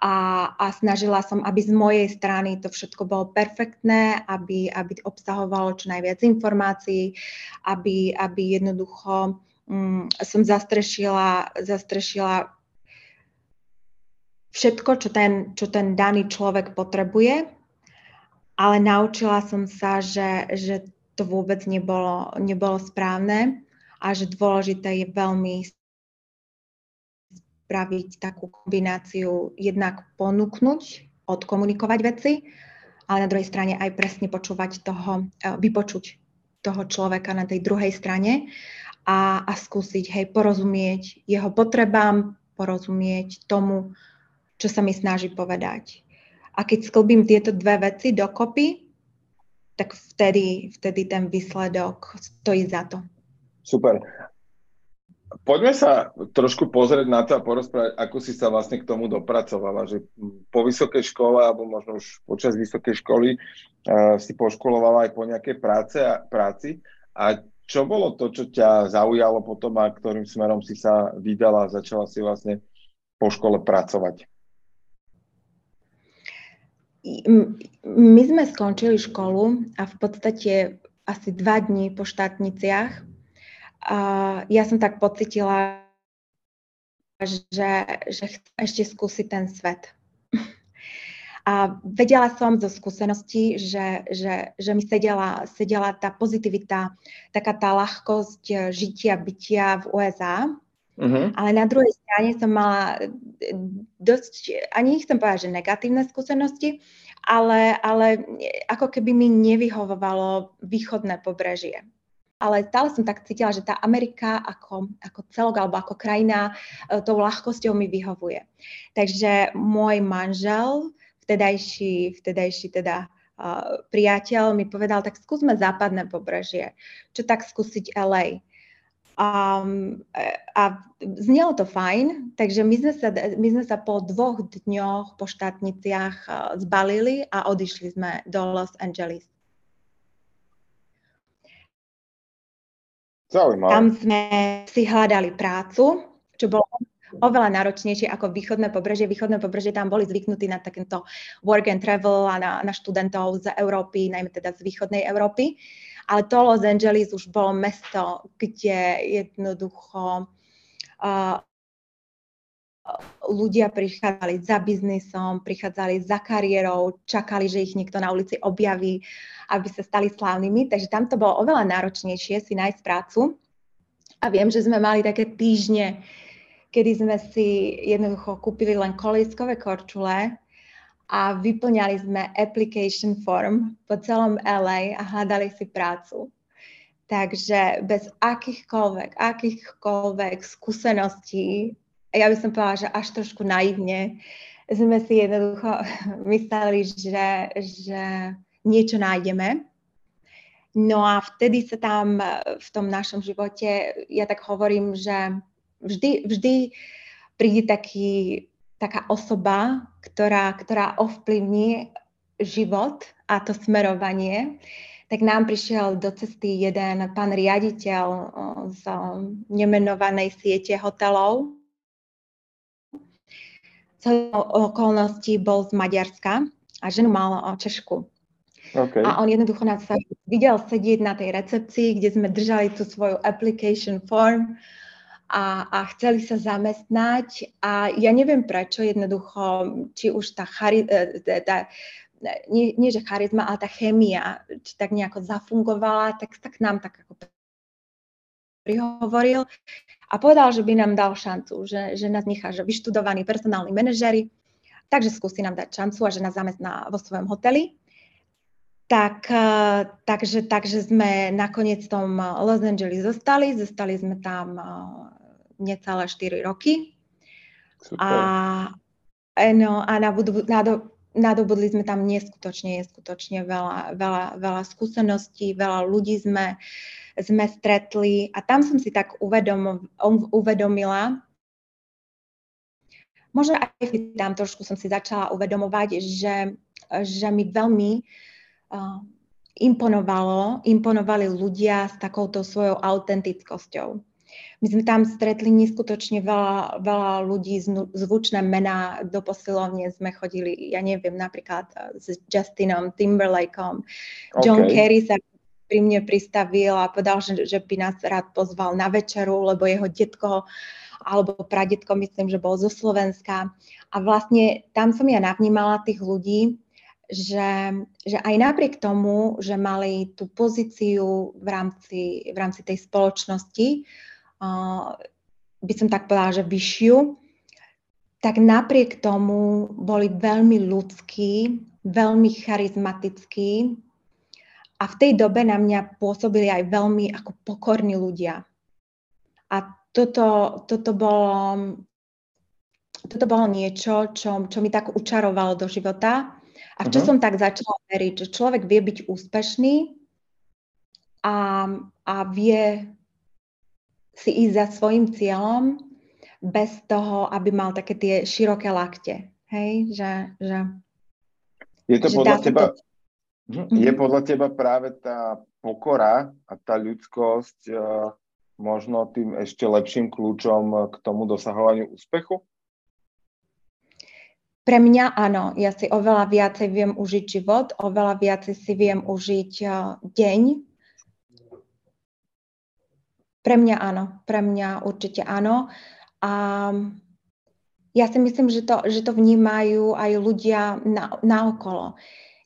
a, a snažila som, aby z mojej strany to všetko bolo perfektné, aby, aby obsahovalo čo najviac informácií, aby, aby jednoducho um, som zastrešila, zastrešila všetko, čo ten, čo ten daný človek potrebuje, ale naučila som sa, že, že to vôbec nebolo, nebolo správne a že dôležité je veľmi spraviť takú kombináciu, jednak ponúknuť, odkomunikovať veci, ale na druhej strane aj presne počúvať toho, e, vypočuť toho človeka na tej druhej strane a, a skúsiť hej, porozumieť jeho potrebám, porozumieť tomu, čo sa mi snaží povedať. A keď sklbím tieto dve veci dokopy, tak vtedy, vtedy ten výsledok stojí za to. Super. Poďme sa trošku pozrieť na to a porozprávať, ako si sa vlastne k tomu dopracovala, že po vysokej škole, alebo možno už počas vysokej školy uh, si poškolovala aj po nejakej práce a, práci. A čo bolo to, čo ťa zaujalo potom a ktorým smerom si sa vydala a začala si vlastne po škole pracovať? My sme skončili školu a v podstate asi dva dní po štátniciach a ja som tak pocitila, že, že chcem ešte skúsiť ten svet. A vedela som zo skúseností, že, že, že mi sedela, sedela tá pozitivita, taká tá ľahkosť žitia, bytia v USA. Uh-huh. Mhm. Ale na druhej strane som mala dosť, ani nechcem povedať, že negatívne skúsenosti, ale, ale ako keby mi nevyhovovalo východné pobrežie ale stále som tak cítila, že tá Amerika ako, ako celok alebo ako krajina e, tou ľahkosťou mi vyhovuje. Takže môj manžel, vtedajší, vtedajší teda uh, priateľ mi povedal, tak skúsme západné pobrežie, čo tak skúsiť LA. A, a znelo to fajn, takže my sme, sa, my sme sa po dvoch dňoch po štátniciach zbalili a odišli sme do Los Angeles. Zaujímavé. Tam sme si hľadali prácu, čo bolo oveľa náročnejšie ako východné pobrežie. Východné pobrežie tam boli zvyknutí na takéto work and travel a na, na študentov z Európy, najmä teda z východnej Európy. Ale to Los Angeles už bolo mesto, kde jednoducho uh, ľudia prichádzali za biznisom, prichádzali za kariérou, čakali, že ich niekto na ulici objaví, aby sa stali slávnymi. Takže tam to bolo oveľa náročnejšie si nájsť prácu. A viem, že sme mali také týždne, kedy sme si jednoducho kúpili len kolískové korčule a vyplňali sme application form po celom LA a hľadali si prácu. Takže bez akýchkoľvek, akýchkoľvek skúseností, ja by som povedala, že až trošku naivne, sme si jednoducho mysleli, že, že niečo nájdeme. No a vtedy sa tam v tom našom živote, ja tak hovorím, že vždy, vždy príde taký, taká osoba, ktorá, ktorá ovplyvní život a to smerovanie. Tak nám prišiel do cesty jeden pán riaditeľ z nemenovanej siete hotelov. Z okolností bol z Maďarska a ženu mal Češku. Okay. A on jednoducho nás videl sedieť na tej recepcii, kde sme držali tú svoju application form a, a chceli sa zamestnať a ja neviem prečo, jednoducho, či už tá, chari, e, tá nie, nie že charizma, ale tá chémia, či tak nejako zafungovala, tak, tak nám tak ako prihovoril a povedal, že by nám dal šancu, že, že nás nechá, že vyštudovaní personálni manažery, takže skúsi nám dať šancu a že nás zamestná vo svojom hoteli. Tak, e, takže, takže sme nakoniec v tom Los Angeles zostali, zostali sme tam e, necelé 4 roky. Super. A, e, no, a nadobudli sme tam neskutočne, neskutočne veľa, veľa, veľa skúseností, veľa ľudí sme, sme stretli a tam som si tak uvedom, uvedomila, možno aj tam trošku som si začala uvedomovať, že, že mi veľmi uh, imponovalo, imponovali ľudia s takouto svojou autentickosťou. My sme tam stretli neskutočne veľa, veľa ľudí, zvučné mená, do posilovne sme chodili, ja neviem, napríklad eh, s Justinom Timberlakeom. Okay. John Kerry sa pri mne pristavil a povedal, že, že by nás rád pozval na večeru, lebo jeho detko alebo pradetko, myslím, že bol zo Slovenska. A vlastne tam som ja navnímala tých ľudí, že, že aj napriek tomu, že mali tú pozíciu v rámci, v rámci tej spoločnosti, by som tak povedala, že vyššiu, tak napriek tomu boli veľmi ľudskí, veľmi charizmatickí a v tej dobe na mňa pôsobili aj veľmi ako pokorní ľudia. A toto, toto, bolo, toto bolo niečo, čo, čo mi tak učarovalo do života a v čo uh-huh. som tak začala veriť, že človek vie byť úspešný a, a vie si ísť za svojim cieľom bez toho, aby mal také tie široké lakte. Hej, že... že je to že podľa teba... To... Mm-hmm. Je podľa teba práve tá pokora a tá ľudskosť uh, možno tým ešte lepším kľúčom k tomu dosahovaniu úspechu? Pre mňa áno, ja si oveľa viacej viem užiť život, oveľa viacej si viem užiť uh, deň, pre mňa áno, pre mňa určite áno. A ja si myslím, že to, že to vnímajú aj ľudia na, naokolo.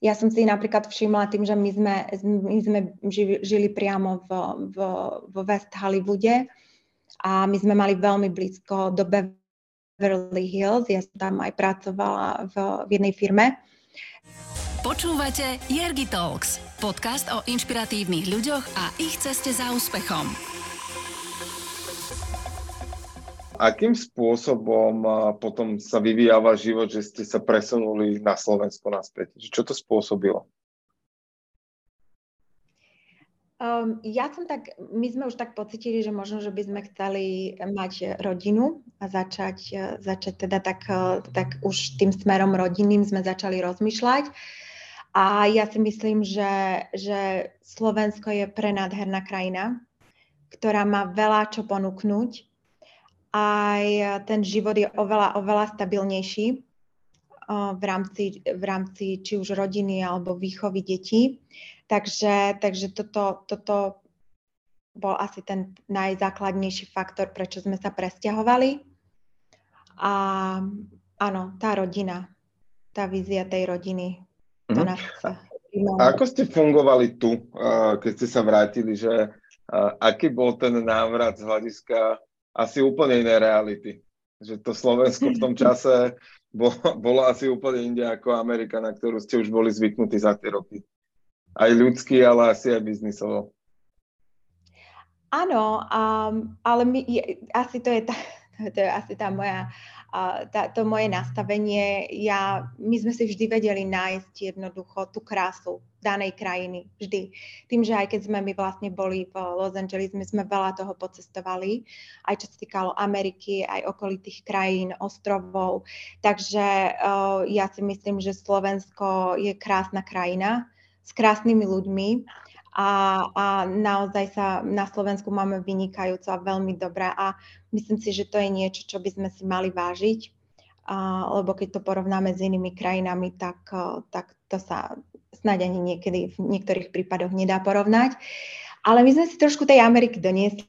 Ja som si napríklad všimla tým, že my sme, my sme žili priamo v, v, v West Hollywoode a my sme mali veľmi blízko do Beverly Hills. Ja som tam aj pracovala v, v jednej firme. Počúvate Jergi Talks, podcast o inšpiratívnych ľuďoch a ich ceste za úspechom. Akým spôsobom potom sa vyvíjava život, že ste sa presunuli na Slovensko naspäť? Čo to spôsobilo? Um, ja som tak, my sme už tak pocitili, že možno, že by sme chceli mať rodinu a začať, začať teda tak, tak už tým smerom rodinným sme začali rozmýšľať. A ja si myslím, že, že Slovensko je prenádherná krajina, ktorá má veľa čo ponúknuť. Aj ten život je oveľa, oveľa stabilnejší v rámci, v rámci či už rodiny alebo výchovy detí. Takže, takže toto, toto bol asi ten najzákladnejší faktor, prečo sme sa presťahovali. A áno, tá rodina, tá vízia tej rodiny, to mm. nás A ako ste fungovali tu, keď ste sa vrátili, že aký bol ten návrat z hľadiska asi úplne inej reality? Že to Slovensko v tom čase bolo, bolo asi úplne inde ako Amerika, na ktorú ste už boli zvyknutí za tie roky. Aj ľudský, ale asi aj biznisovo. Áno, um, ale my, je, asi to je, tá, to je asi tá moja, tá, to moje nastavenie. Ja, my sme si vždy vedeli nájsť jednoducho tú krásu danej krajiny. Vždy. Tým, že aj keď sme my vlastne boli v Los Angeles, my sme veľa toho pocestovali, aj čo sa týkalo Ameriky, aj okolitých krajín, ostrovov. Takže uh, ja si myslím, že Slovensko je krásna krajina s krásnymi ľuďmi a, a naozaj sa na Slovensku máme vynikajúco a veľmi dobré a myslím si, že to je niečo, čo by sme si mali vážiť, a, lebo keď to porovnáme s inými krajinami, tak, tak to sa snáď ani niekedy v niektorých prípadoch nedá porovnať. Ale my sme si trošku tej Ameriky doniesli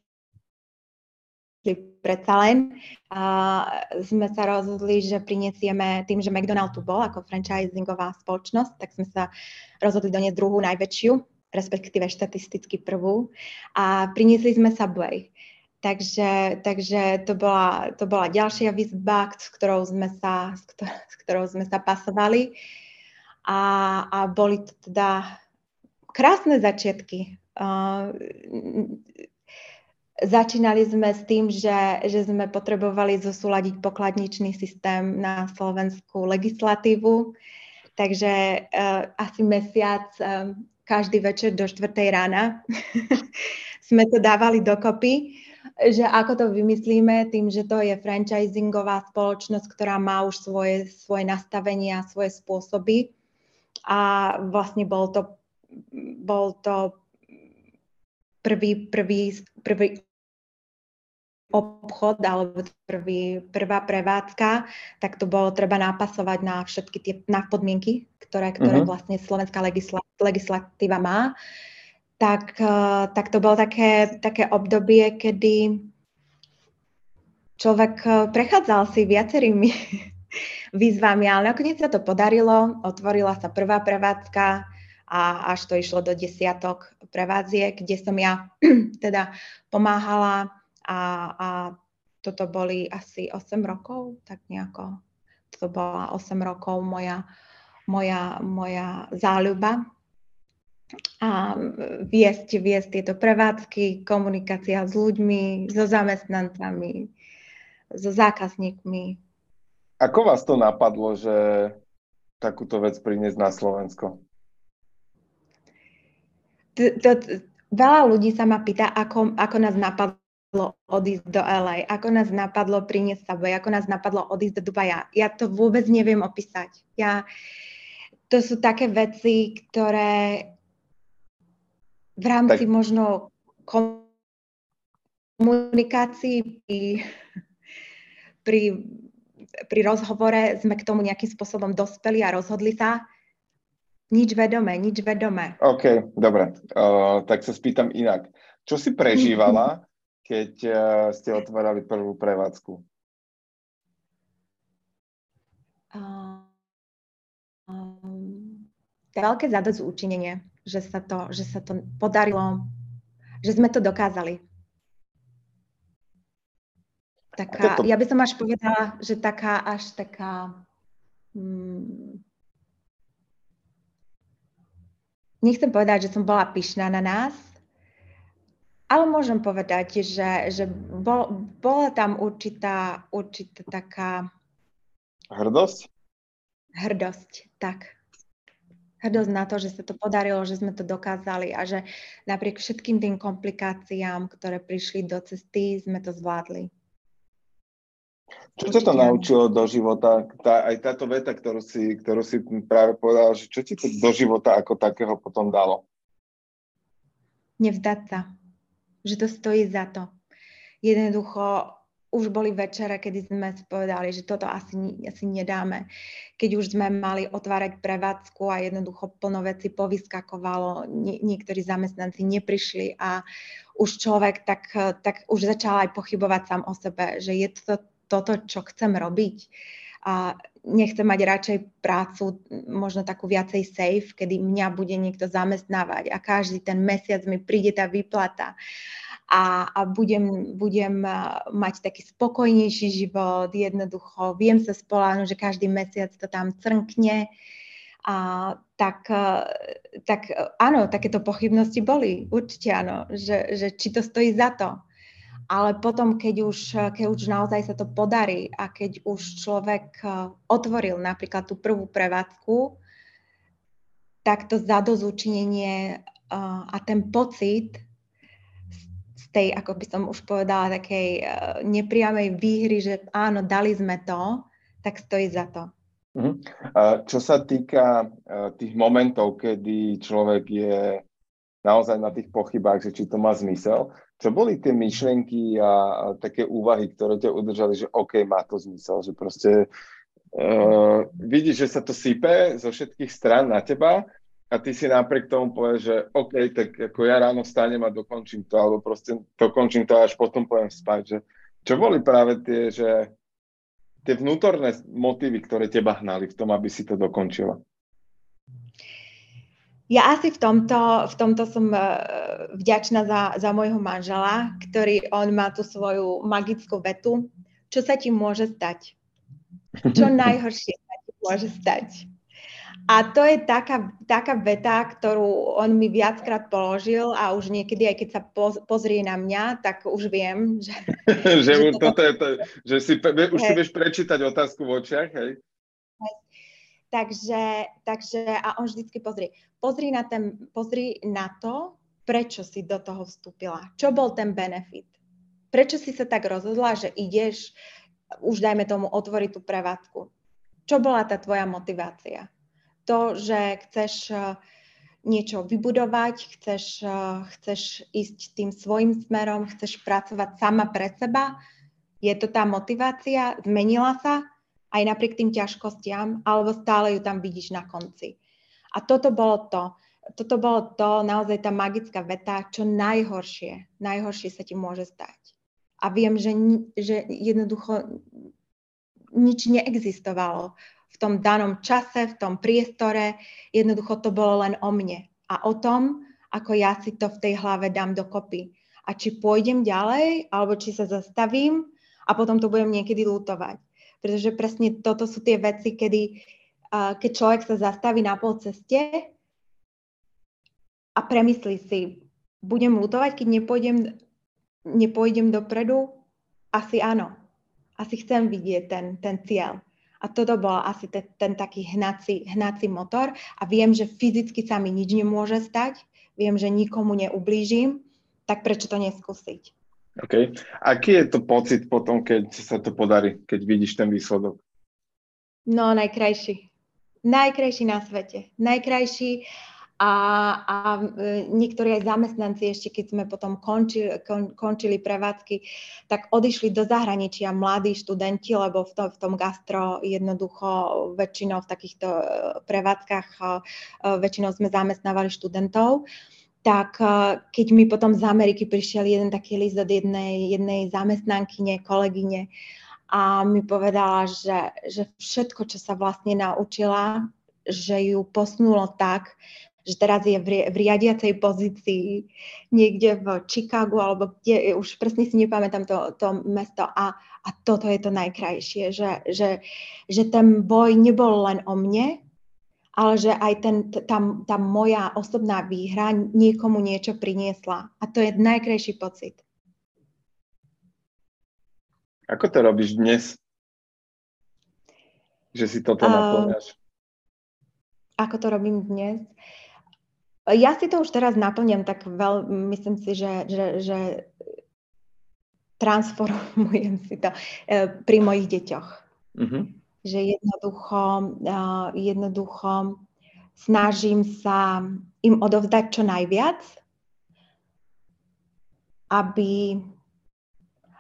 predsa len. Uh, sme sa rozhodli, že prinesieme tým, že McDonald tu bol ako franchisingová spoločnosť, tak sme sa rozhodli doniesť druhú najväčšiu, respektíve štatisticky prvú a priniesli sme Subway. Takže, takže to, bola, to bola ďalšia výzva, s ktorou sme sa, s ktorou, s ktorou sme sa pasovali a, a boli to teda krásne začiatky. Uh, Začínali sme s tým, že, že sme potrebovali zosúľadiť pokladničný systém na slovenskú legislatívu, takže uh, asi mesiac, uh, každý večer do 4. rána sme to dávali dokopy, že ako to vymyslíme tým, že to je franchisingová spoločnosť, ktorá má už svoje, svoje nastavenia, svoje spôsoby a vlastne bol to, bol to prvý, prvý, prvý obchod alebo prvý, prvá prevádzka, tak to bolo treba napasovať na všetky tie na podmienky, ktoré, ktoré uh-huh. vlastne slovenská legisla, legislatíva má. Tak, uh, tak to bolo také, také obdobie, kedy človek uh, prechádzal si viacerými výzvami, ale nakoniec sa to podarilo, otvorila sa prvá prevádzka, a až to išlo do desiatok prevádziek, kde som ja teda pomáhala a, a toto boli asi 8 rokov, tak nejako. To bola 8 rokov moja, moja, moja záľuba. A viesť, viesť tieto prevádzky, komunikácia s ľuďmi, so zamestnancami, so zákazníkmi. Ako vás to napadlo, že takúto vec priniesť na Slovensko? Veľa ľudí sa ma pýta, ako, ako nás napadlo odísť do LA, ako nás napadlo priniesť sa ako nás napadlo odísť do Dubaja. Ja to vôbec neviem opísať. Ja, to sú také veci, ktoré v rámci tak. možno komunikácií pri, pri, pri rozhovore sme k tomu nejakým spôsobom dospeli a rozhodli sa. Nič vedomé, nič vedomé. OK, dobre. Uh, tak sa spýtam inak. Čo si prežívala, keď uh, ste otvárali prvú prevádzku? Um, veľké účinenie, že sa, to, že sa to podarilo, že sme to dokázali. Taká, to... Ja by som až povedala, že taká až taká... Hmm, nechcem povedať, že som bola pyšná na nás, ale môžem povedať, že, že bol, bola tam určitá, určitá taká... Hrdosť? Hrdosť, tak. hrdosť na to, že sa to podarilo, že sme to dokázali a že napriek všetkým tým komplikáciám, ktoré prišli do cesty, sme to zvládli. Čo ťa to naučilo do života? Tá, aj táto veta, ktorú si, ktorú si práve povedala, že čo ti to do života ako takého potom dalo? Nevzdať sa. Že to stojí za to. Jednoducho už boli večere, kedy sme povedali, že toto asi, asi nedáme. Keď už sme mali otvárať prevádzku a jednoducho plno veci povyskakovalo, nie, niektorí zamestnanci neprišli a už človek tak, tak už začal aj pochybovať sám o sebe, že je to toto, čo chcem robiť. A nechcem mať radšej prácu, možno takú viacej safe, kedy mňa bude niekto zamestnávať a každý ten mesiac mi príde tá výplata a, a budem, budem mať taký spokojnejší život, jednoducho viem sa spoláhnuť, že každý mesiac to tam crnkne. A tak, tak áno, takéto pochybnosti boli, určite áno, že, že či to stojí za to. Ale potom, keď už, keď už naozaj sa to podarí a keď už človek otvoril napríklad tú prvú prevádzku, tak to zadozúčinenie a ten pocit, tej, ako by som už povedala, takej uh, nepriamej výhry, že áno, dali sme to, tak stojí za to. Uh, čo sa týka tých momentov, kedy človek je naozaj na tých pochybách, že či to má zmysel, čo boli tie myšlenky a, a také úvahy, ktoré ťa udržali, že OK, má to zmysel, že proste uh, vidíš, že sa to sype zo všetkých stran na teba a ty si napriek tomu povieš, že OK, tak ako ja ráno vstanem a dokončím to, alebo proste dokončím to a až potom poviem spať. Že, čo boli práve tie, že tie vnútorné motívy, ktoré teba hnali v tom, aby si to dokončila? Ja asi v tomto, v tomto som e, vďačná za, za môjho manžela, ktorý on má tú svoju magickú vetu. Čo sa ti môže stať? Čo najhoršie sa ti môže stať? A to je taká, taká veta, ktorú on mi viackrát položil a už niekedy, aj keď sa pozrie na mňa, tak už viem, že... že, že to... toto je to, že si, už si vieš prečítať otázku v očiach, hej? Takže, takže, a on vždycky pozrie, pozri na, ten, pozri na to, prečo si do toho vstúpila. Čo bol ten benefit? Prečo si sa tak rozhodla, že ideš, už dajme tomu, otvoriť tú prevádzku? Čo bola tá tvoja motivácia? to, že chceš eh, niečo vybudovať, chceš, eh, chceš ísť tým svojim smerom, chceš pracovať sama pre seba. Je to tá motivácia? Zmenila sa aj napriek tým ťažkostiam, alebo stále ju tam vidíš na konci. A toto bolo to. Toto bolo to, naozaj tá magická veta, čo najhoršie, najhoršie sa ti môže stať. A viem, že, že jednoducho nič neexistovalo v tom danom čase, v tom priestore. Jednoducho to bolo len o mne a o tom, ako ja si to v tej hlave dám dokopy. A či pôjdem ďalej, alebo či sa zastavím a potom to budem niekedy lutovať. Pretože presne toto sú tie veci, kedy uh, keď človek sa zastaví na pol ceste a premyslí si, budem lutovať, keď nepôjdem, nepôjdem dopredu? Asi áno. Asi chcem vidieť ten, ten cieľ. A toto bol asi te, ten taký hnací, hnací motor a viem, že fyzicky sa mi nič nemôže stať, viem, že nikomu neublížim, tak prečo to neskúsiť? OK. Aký je to pocit potom, keď sa to podarí, keď vidíš ten výsledok? No, najkrajší. Najkrajší na svete. Najkrajší a, a e, niektorí aj zamestnanci ešte, keď sme potom končili, kon, končili prevádzky, tak odišli do zahraničia mladí študenti, lebo v, to, v tom gastro jednoducho väčšinou v takýchto e, prevádzkach e, väčšinou sme zamestnávali študentov tak keď mi potom z Ameriky prišiel jeden taký list od jednej, jednej zamestnankyne, kolegyne a mi povedala, že, že všetko, čo sa vlastne naučila, že ju posnulo tak, že teraz je v, v riadiacej pozícii niekde v Chicagu alebo kde, už presne si nepamätám to, to mesto a, a toto je to najkrajšie, že, že, že ten boj nebol len o mne, ale že aj ten, tá, tá moja osobná výhra niekomu niečo priniesla. A to je najkrajší pocit. Ako to robíš dnes? Že si toto naplňaš? ako to robím dnes. Ja si to už teraz naplňam tak veľ, myslím si, že, že, že transformujem si to e, pri mojich deťoch. Mm-hmm. Že jednoducho, jednoducho snažím sa im odovzdať čo najviac, aby,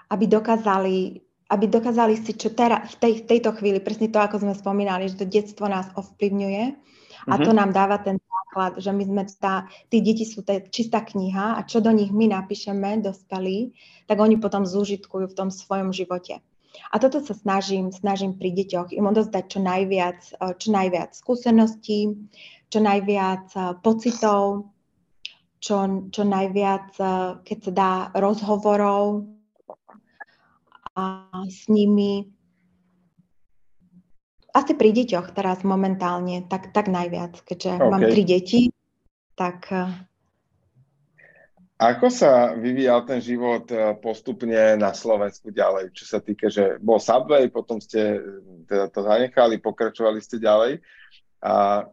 aby dokázali aby dokázali si, čo teraz, v, tej, v tejto chvíli, presne to, ako sme spomínali, že to detstvo nás ovplyvňuje a to nám dáva ten základ, že my sme tá, tí deti sú tá čistá kniha a čo do nich my napíšeme, dospelí, tak oni potom zúžitkujú v tom svojom živote. A toto sa snažím, snažím pri deťoch im odozdať čo najviac, eh, čo najviac skúseností, čo najviac eh, pocitov, čo, čo najviac, eh, keď sa dá, rozhovorov, a s nimi asi pri deťoch teraz momentálne, tak, tak najviac, keďže okay. mám tri deti, tak... Ako sa vyvíjal ten život eh, postupne na Slovensku ďalej, čo sa týka, že bol Subway, potom ste teda to zanechali, pokračovali ste ďalej. A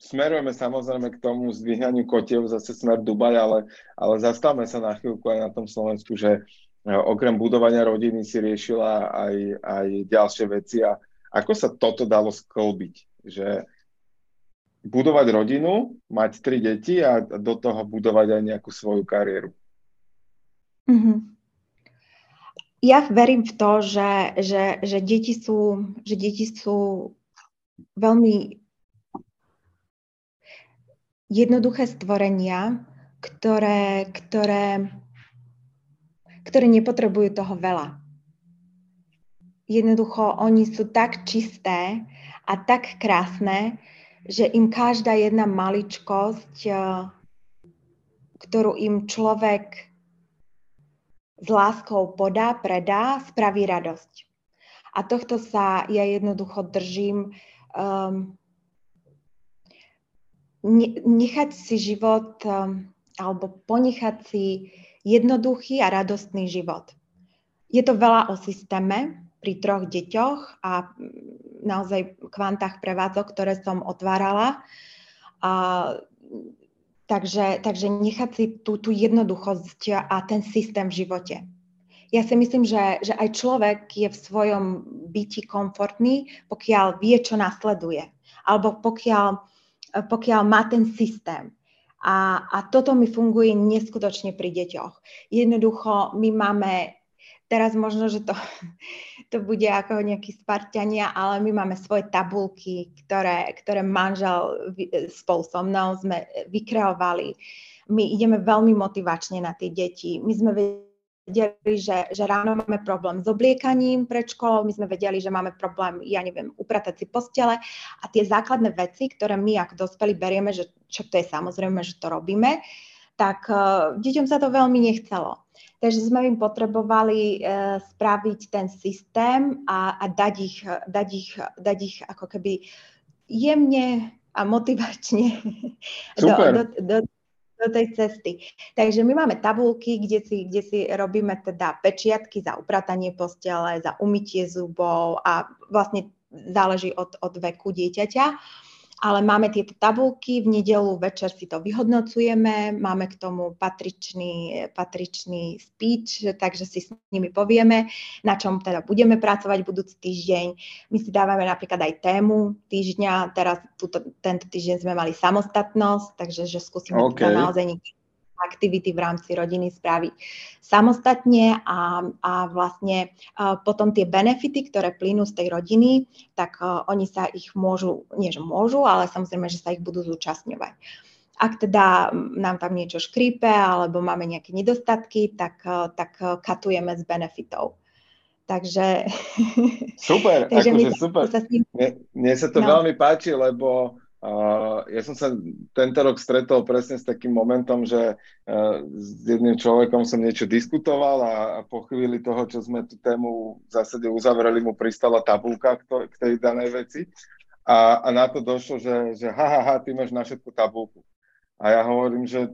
smerujeme samozrejme k tomu zdvíhaniu kotiev zase smer Dubaj, ale, ale zastavme sa na chvíľku aj na tom Slovensku, že E, okrem budovania rodiny si riešila aj, aj ďalšie veci. A ako sa toto dalo sklbiť, že budovať rodinu, mať tri deti a do toho budovať aj nejakú svoju kariéru. Mm-hmm. Ja verím v to, že, že, že, deti sú, že deti sú veľmi jednoduché stvorenia, ktoré, ktoré ktorí nepotrebujú toho veľa. Jednoducho, oni sú tak čisté a tak krásne, že im každá jedna maličkosť, eh, ktorú im človek s láskou podá, predá, spraví radosť. A tohto sa ja jednoducho držím. Um, nechať si život um, alebo ponechať si jednoduchý a radostný život. Je to veľa o systéme pri troch deťoch a naozaj kvantách prevádzok, ktoré som otvárala. A, takže, takže nechať si tú, tú jednoduchosť a ten systém v živote. Ja si myslím, že, že aj človek je v svojom byti komfortný, pokiaľ vie, čo nasleduje. Alebo pokiaľ, pokiaľ má ten systém. A, a toto mi funguje neskutočne pri deťoch. Jednoducho my máme, teraz možno, že to, to bude ako nejaký Spartania, ale my máme svoje tabulky, ktoré, ktoré manžel spolu so mnou sme vykreovali. My ideme veľmi motivačne na tie deti. My sme vedeli, že, že ráno máme problém s obliekaním pred školou, my sme vedeli, že máme problém, ja neviem, upratať si postele a tie základné veci, ktoré my ako dospelí berieme, že čo to je samozrejme, že to robíme, tak uh, deťom sa to veľmi nechcelo. Takže sme im potrebovali uh, spraviť ten systém a, a dať, ich, dať, ich, dať ich ako keby jemne a motivačne do, do, do, do tej cesty. Takže my máme tabulky, kde si, kde si robíme teda pečiatky za upratanie postele, za umytie zubov a vlastne záleží od, od veku dieťaťa ale máme tieto tabulky, v nedelu večer si to vyhodnocujeme, máme k tomu patričný, patričný speech, takže si s nimi povieme, na čom teda budeme pracovať budúci týždeň. My si dávame napríklad aj tému týždňa, teraz túto, tento týždeň sme mali samostatnosť, takže že skúsime okay. teda naozaj aktivity v rámci rodiny spraviť samostatne a, a vlastne a potom tie benefity, ktoré plynú z tej rodiny, tak a, oni sa ich môžu, nie že môžu, ale samozrejme, že sa ich budú zúčastňovať. Ak teda nám tam niečo škrípe alebo máme nejaké nedostatky, tak, tak katujeme z benefitov. Takže... Super, takže akože super. Mne, mne sa to no. veľmi páči, lebo Uh, ja som sa tento rok stretol presne s takým momentom, že uh, s jedným človekom som niečo diskutoval a, a po chvíli toho, čo sme tú tému v zásade uzavreli, mu pristala tabulka k, to, k tej danej veci a, a na to došlo, že, že ha, ha, ha, ty máš na všetko tabulku. A ja hovorím, že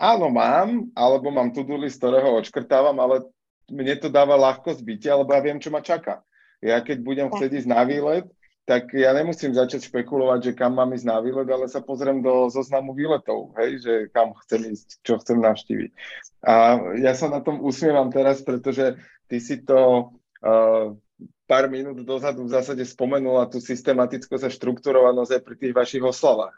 áno, mám, alebo mám to-do list, ktorého odškrtávam, ale mne to dáva ľahkosť bytia, lebo ja viem, čo ma čaká. Ja keď budem chcieť ísť na výlet, tak ja nemusím začať špekulovať, že kam mám ísť na výlet, ale sa pozriem do zoznamu výletov, hej, že kam chcem ísť, čo chcem navštíviť. A ja sa na tom usmievam teraz, pretože ty si to uh, pár minút dozadu v zásade spomenula tú systematickosť a štrukturovanosť aj pri tých vašich oslavách.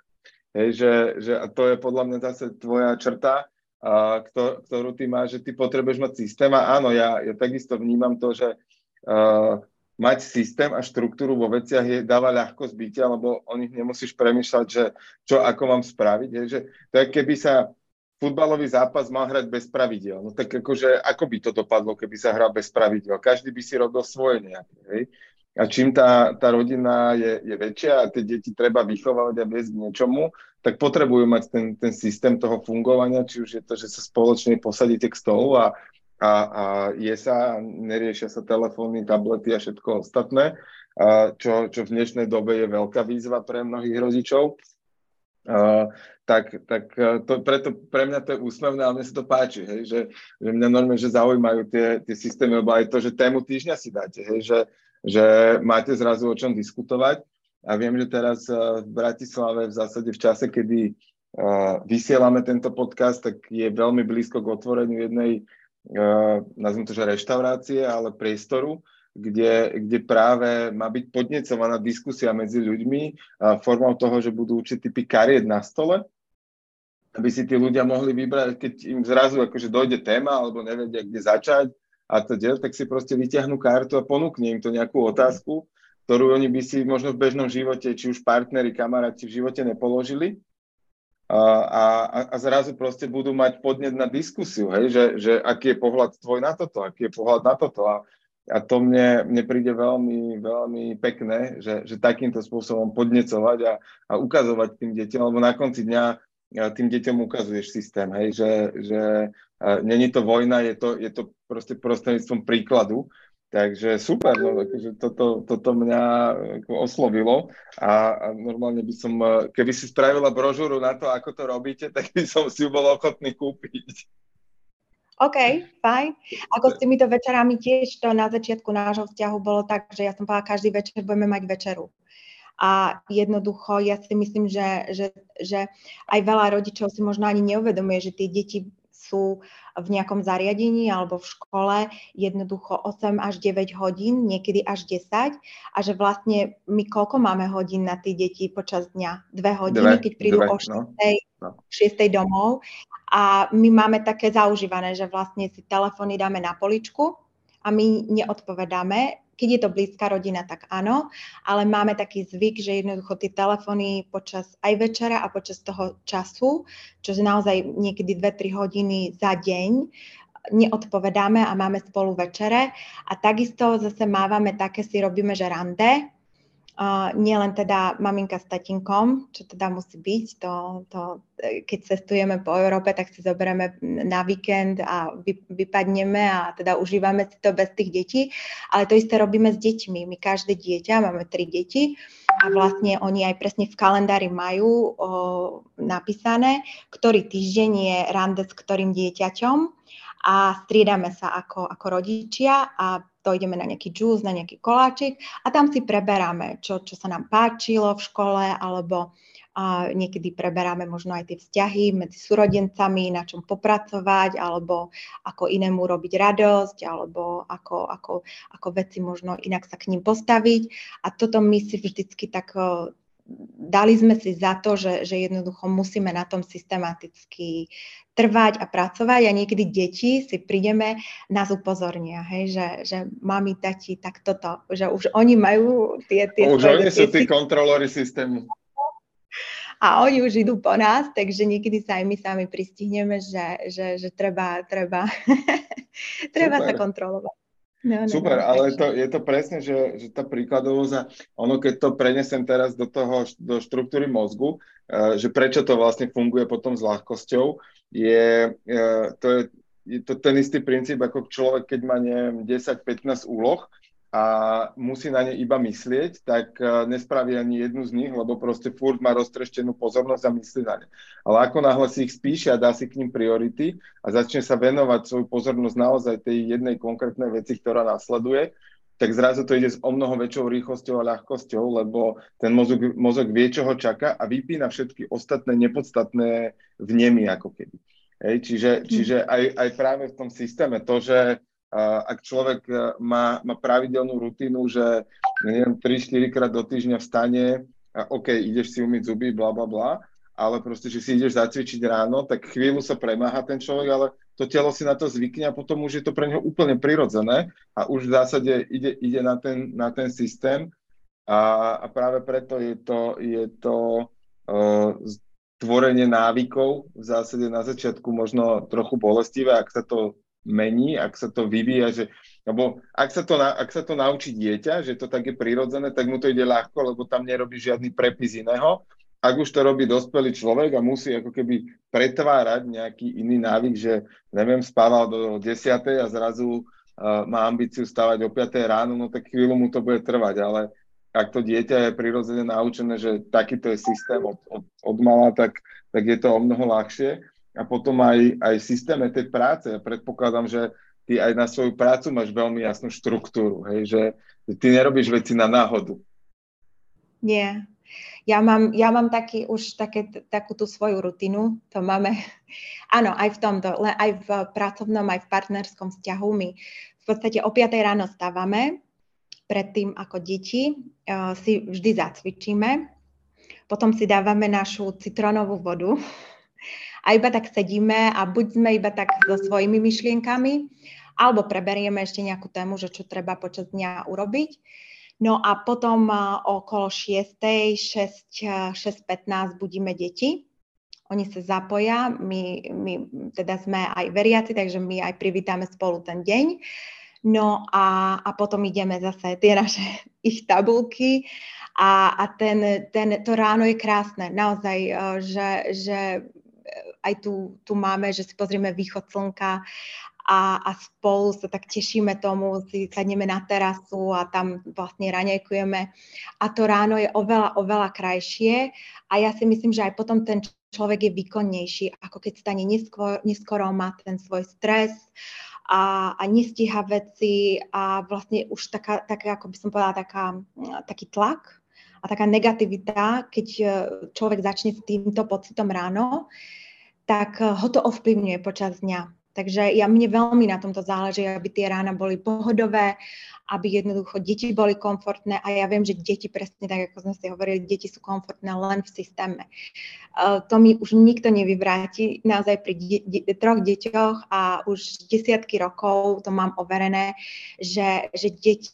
Hej, že, že a to je podľa mňa zase tvoja črta, a, ktorú ty máš, že ty potrebuješ mať systém a áno, ja, ja takisto vnímam to, že uh, mať systém a štruktúru vo veciach je, dáva ľahko zbytia, lebo o nich nemusíš premyšľať, že čo ako mám spraviť. Je, že to je, keby sa futbalový zápas mal hrať bez pravidel. No tak akože, ako by to dopadlo, keby sa hral bez pravidel? Každý by si robil svoje nejaké. Hej? A čím tá, tá rodina je, je väčšia a tie deti treba vychovávať a viesť k niečomu, tak potrebujú mať ten, ten systém toho fungovania, či už je to, že sa spoločne posadíte k stolu a a, a je sa, neriešia sa telefóny, tablety a všetko ostatné, a čo, čo v dnešnej dobe je veľká výzva pre mnohých rodičov. Uh, tak, tak to, preto pre mňa to je úsmevné, ale mne sa to páči, hej, že, že mňa normálne, že zaujímajú tie, tie systémy, lebo aj to, že tému týždňa si dáte, hej, že, že máte zrazu o čom diskutovať. A viem, že teraz v Bratislave v zásade v čase, kedy uh, vysielame tento podcast, tak je veľmi blízko k otvoreniu jednej nazvem to, že reštaurácie, ale priestoru, kde, kde práve má byť podnecovaná diskusia medzi ľuďmi formou toho, že budú určité typy kariet na stole, aby si tí ľudia mohli vybrať, keď im zrazu akože dojde téma alebo nevedia, kde začať a to del, tak si proste vyťahnú kartu a ponúkne im to nejakú otázku, ktorú oni by si možno v bežnom živote, či už partneri, kamaráti v živote nepoložili a, a, zrazu proste budú mať podnet na diskusiu, hej, že, že aký je pohľad tvoj na toto, aký je pohľad na toto. A, a to mne, mne príde veľmi, veľmi pekné, že, že takýmto spôsobom podnecovať a, a ukazovať tým deťom, lebo na konci dňa tým deťom ukazuješ systém, hej, že, že není to vojna, je to, je to proste prostredníctvom príkladu Takže super, no, akože toto, toto mňa oslovilo a, a normálne by som, keby si spravila brožúru na to, ako to robíte, tak by som si ju bol ochotný kúpiť. OK, fajn. Ako s týmito večerami tiež to na začiatku nášho vzťahu bolo tak, že ja som povedala, každý večer budeme mať večeru. A jednoducho, ja si myslím, že, že, že aj veľa rodičov si možno ani neuvedomuje, že tie deti sú v nejakom zariadení alebo v škole jednoducho 8 až 9 hodín, niekedy až 10 a že vlastne my koľko máme hodín na tie deti počas dňa? Dve hodiny, dve, keď prídu dve, o 6, no. 6 no. domov a my máme také zaužívané, že vlastne si telefóny dáme na poličku a my neodpovedáme keď je to blízka rodina, tak áno, ale máme taký zvyk, že jednoducho tie telefóny počas aj večera a počas toho času, čo je naozaj niekedy 2-3 hodiny za deň, neodpovedáme a máme spolu večere. A takisto zase mávame také, si robíme, že rande, nielen teda maminka s tatinkom, čo teda musí byť, to, to, keď cestujeme po Európe, tak si zoberieme na víkend a vy, vypadneme a teda užívame si to bez tých detí, ale to isté robíme s deťmi. My každé dieťa, máme tri deti a vlastne oni aj presne v kalendári majú o, napísané, ktorý týždeň je rande s ktorým dieťaťom a striedame sa ako, ako rodičia a to ideme na nejaký džús, na nejaký koláčik a tam si preberáme, čo, čo sa nám páčilo v škole, alebo a niekedy preberáme možno aj tie vzťahy medzi súrodencami, na čom popracovať, alebo ako inému robiť radosť, alebo ako, ako, ako veci možno inak sa k ním postaviť. A toto my si vždycky tak dali sme si za to, že, že jednoducho musíme na tom systematicky trvať a pracovať a niekedy deti si prídeme, nás upozornia, hej, že, že mami, tati, tak toto, že už oni majú tie... tie už oni sú tí kontrolóri systému. A oni už idú po nás, takže niekedy sa aj my sami pristihneme, že, že, že treba, treba, treba sa kontrolovať. No, no, Super, no, ale to, je to presne, že, že tá príkladovosť a ono, keď to prenesem teraz do toho, do štruktúry mozgu, uh, že prečo to vlastne funguje potom s ľahkosťou, je, uh, to je, je to ten istý princíp, ako človek, keď má, neviem, 10-15 úloh a musí na ne iba myslieť, tak e, nespraví ani jednu z nich, lebo proste furt má roztreštenú pozornosť a myslí na ne. Ale ako náhle si ich spíše a dá si k ním priority a začne sa venovať svoju pozornosť naozaj tej jednej konkrétnej veci, ktorá následuje, tak zrazu to ide s o mnoho väčšou rýchlosťou a ľahkosťou, lebo ten mozog, mozog vie, čo ho čaká a vypína všetky ostatné nepodstatné vnemy ako keby. Hej, čiže, hm. čiže aj, aj práve v tom systéme to, že ak človek má, má pravidelnú rutinu, že neviem, 3-4 krát do týždňa vstane a OK, ideš si umyť zuby, bla bla bla, ale proste, že si ideš zacvičiť ráno, tak chvíľu sa premáha ten človek, ale to telo si na to zvykne a potom už je to pre neho úplne prirodzené a už v zásade ide, ide na, ten, na ten systém. A, a práve preto je to, je to uh, tvorenie návykov v zásade na začiatku možno trochu bolestivé, ak sa to mení, ak sa to vyvíja, že, lebo ak sa, to, ak sa to naučí dieťa, že to tak je prirodzené, tak mu to ide ľahko, lebo tam nerobí žiadny prepis iného ak už to robí dospelý človek a musí ako keby pretvárať nejaký iný návyk, že neviem, spával do 10. a zrazu uh, má ambíciu stavať o 5. ráno, no tak chvíľu mu to bude trvať, ale ak to dieťa je prirodzene naučené, že takýto je systém od, od, od mala, tak, tak je to o mnoho ľahšie. A potom aj, aj systéme tej práce. Ja predpokladám, že ty aj na svoju prácu máš veľmi jasnú štruktúru, hej, že ty nerobíš veci na náhodu. Nie, ja mám, ja mám taký, už také, takú tú svoju rutinu, to máme, áno, aj v tomto, aj v pracovnom, aj v partnerskom vzťahu. My v podstate o 5 ráno stávame, predtým ako deti uh, si vždy zacvičíme, potom si dávame našu citrónovú vodu a iba tak sedíme a buď sme iba tak so svojimi myšlienkami, alebo preberieme ešte nejakú tému, že čo treba počas dňa urobiť. No a potom okolo 6. 6, 6.15 budíme deti. Oni sa zapoja, my, my teda sme aj veriaci, takže my aj privítame spolu ten deň. No a, a potom ideme zase tie naše ich tabulky a, a ten, ten, to ráno je krásne, naozaj, že, že aj tu, tu máme, že si pozrieme východ slnka a, a spolu sa tak tešíme tomu, si sadneme na terasu a tam vlastne raňajkujeme. A to ráno je oveľa, oveľa krajšie a ja si myslím, že aj potom ten človek je výkonnejší, ako keď stane neskôr, neskoro, má ten svoj stres a, a nestíha veci a vlastne už taká, taká, ako by som povedala, taká, taký tlak a taká negativita, keď e, človek začne s týmto pocitom ráno, tak ho to ovplyvňuje počas dňa. Takže ja mne veľmi na tomto záleží, aby tie rána boli pohodové, aby jednoducho deti boli komfortné a ja viem, že deti presne tak, ako sme si hovorili, deti sú komfortné len v systéme. Uh, to mi už nikto nevyvráti. Naozaj pri de- troch deťoch a už desiatky rokov to mám overené, že, že deti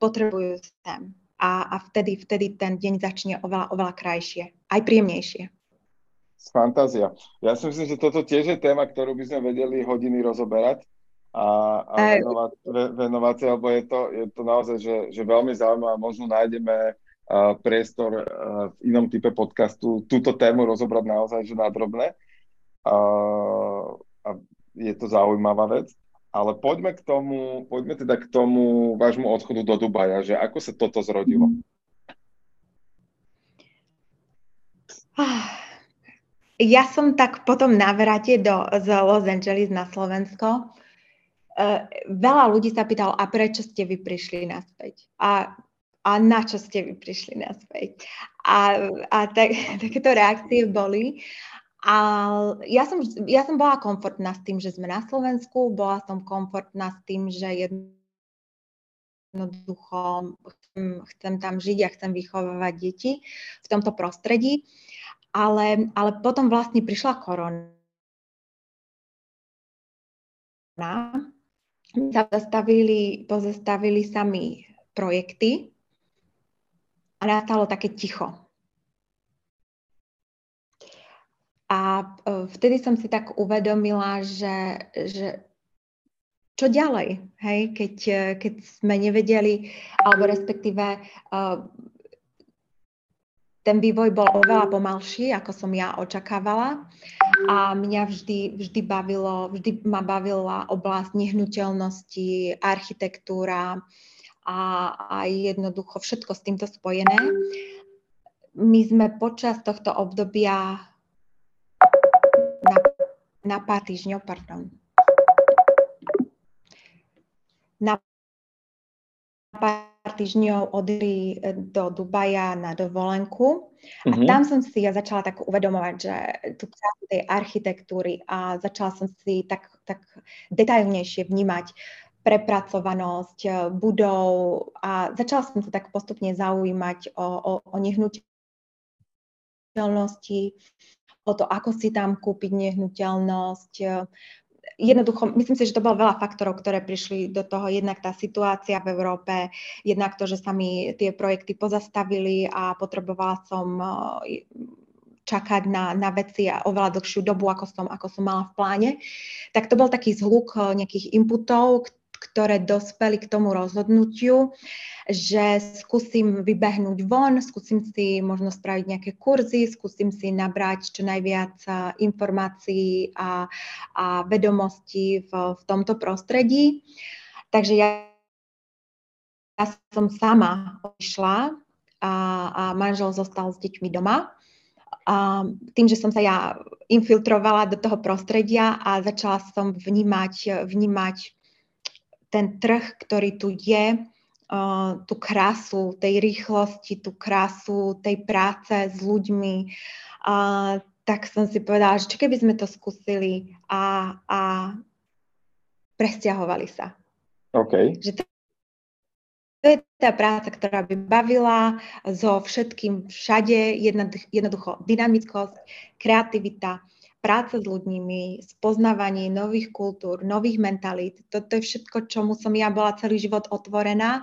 potrebujú systém. A, a vtedy, vtedy ten deň začne oveľa, oveľa krajšie, aj príjemnejšie. Fantázia. Ja si myslím, že toto tiež je téma, ktorú by sme vedeli hodiny rozoberať a, a venovať, venovať sa, lebo je to, je to naozaj, že, že veľmi zaujímavé. Možno nájdeme uh, priestor uh, v inom type podcastu túto tému rozobrať naozaj, že nádrobné. Uh, a je to zaujímavá vec. Ale poďme k tomu, poďme teda k tomu vášmu odchodu do Dubaja, že ako sa toto zrodilo? Ah ja som tak potom navrate do, z Los Angeles na Slovensko. Uh, veľa ľudí sa pýtalo, a prečo ste vy prišli naspäť? A, a na čo ste vy prišli naspäť? A, a tak, takéto reakcie boli. A ja som, ja som bola komfortná s tým, že sme na Slovensku, bola som komfortná s tým, že jednoducho chcem, chcem tam žiť a chcem vychovávať deti v tomto prostredí. Ale, ale potom vlastne prišla korona. Sa pozastavili, pozastavili sa mi projekty a nastalo také ticho. A e, vtedy som si tak uvedomila, že, že čo ďalej, hej, keď, keď sme nevedeli, alebo respektíve uh, ten vývoj bol oveľa pomalší, ako som ja očakávala. A mňa vždy, vždy, bavilo, vždy ma bavila oblasť nehnuteľnosti, architektúra a, a jednoducho všetko s týmto spojené. My sme počas tohto obdobia na, na pár týždňov, pardon, na pár týždňov odili do Dubaja na dovolenku a mm-hmm. tam som si ja začala tak uvedomovať, že tú krásu tej architektúry a začala som si tak, tak detailnejšie vnímať prepracovanosť budov a začala som sa tak postupne zaujímať o, o, o nehnuteľnosti, o to, ako si tam kúpiť nehnuteľnosť, jednoducho, myslím si, že to bolo veľa faktorov, ktoré prišli do toho. Jednak tá situácia v Európe, jednak to, že sa mi tie projekty pozastavili a potrebovala som eh, čakať na, na veci a oveľa dlhšiu dobu, ako som, ako som mala v pláne. Tak to bol taký zhluk eh, nejakých inputov, ktoré dospeli k tomu rozhodnutiu, že skúsim vybehnúť von, skúsim si možno spraviť nejaké kurzy, skúsim si nabrať čo najviac informácií a, a vedomostí v, v tomto prostredí. Takže ja, ja som sama odišla a, a manžel zostal s deťmi doma. A tým, že som sa ja infiltrovala do toho prostredia a začala som vnímať, vnímať ten trh, ktorý tu je, uh, tú krásu tej rýchlosti, tú krásu tej práce s ľuďmi, tak som si povedala, že čo keby sme to skúsili a, a presťahovali sa. OK. Že to, to je tá práca, ktorá by bavila so všetkým všade, jednoducho dynamickosť, kreativita, práca s ľuďmi, spoznávanie nových kultúr, nových mentalít. Toto je všetko, čomu som ja bola celý život otvorená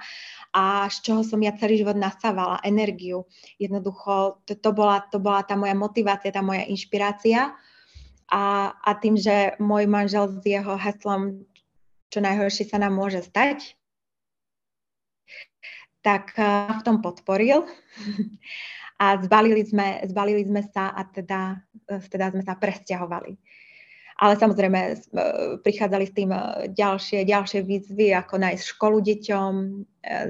a z čoho som ja celý život nasávala energiu. Jednoducho, to, to, bola, to bola tá moja motivácia, tá moja inšpirácia. A, a tým, že môj manžel s jeho heslom čo najhoršie sa nám môže stať, tak v tom podporil. a zbalili sme, zbalili sme sa a teda, e, teda sme sa presťahovali. Ale samozrejme e, prichádzali s tým e, ďalšie, ďalšie výzvy, ako nájsť školu deťom,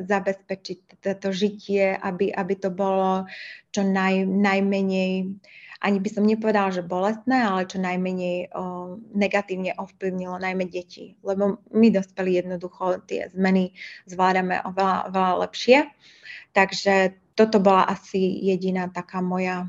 zabezpečiť toto žitie, aby, aby to bolo čo naj, najmenej, ani by som nepovedala, že bolestné, ale čo najmenej o, negatívne ovplyvnilo najmä deti. Lebo my dospeli jednoducho tie zmeny zvládame oveľa, oveľa lepšie. Takže toto bola asi jediná taká moja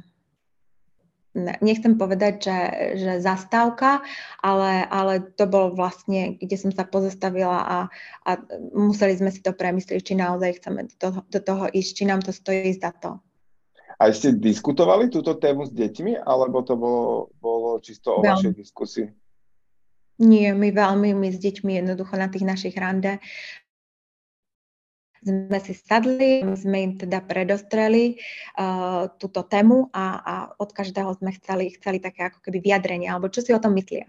nechcem povedať, že, že zastávka, ale, ale to bol vlastne, kde som sa pozastavila a, a museli sme si to premyslieť, či naozaj chceme do toho, do toho ísť, či nám to stojí za to. A ste diskutovali túto tému s deťmi, alebo to bolo, bolo čisto o veľmi. vašej diskusii? Nie, my veľmi, my s deťmi jednoducho na tých našich rande sme si sadli, sme im teda predostreli uh, túto tému a, a od každého sme chceli, chceli také ako keby vyjadrenie, alebo čo si o tom myslia.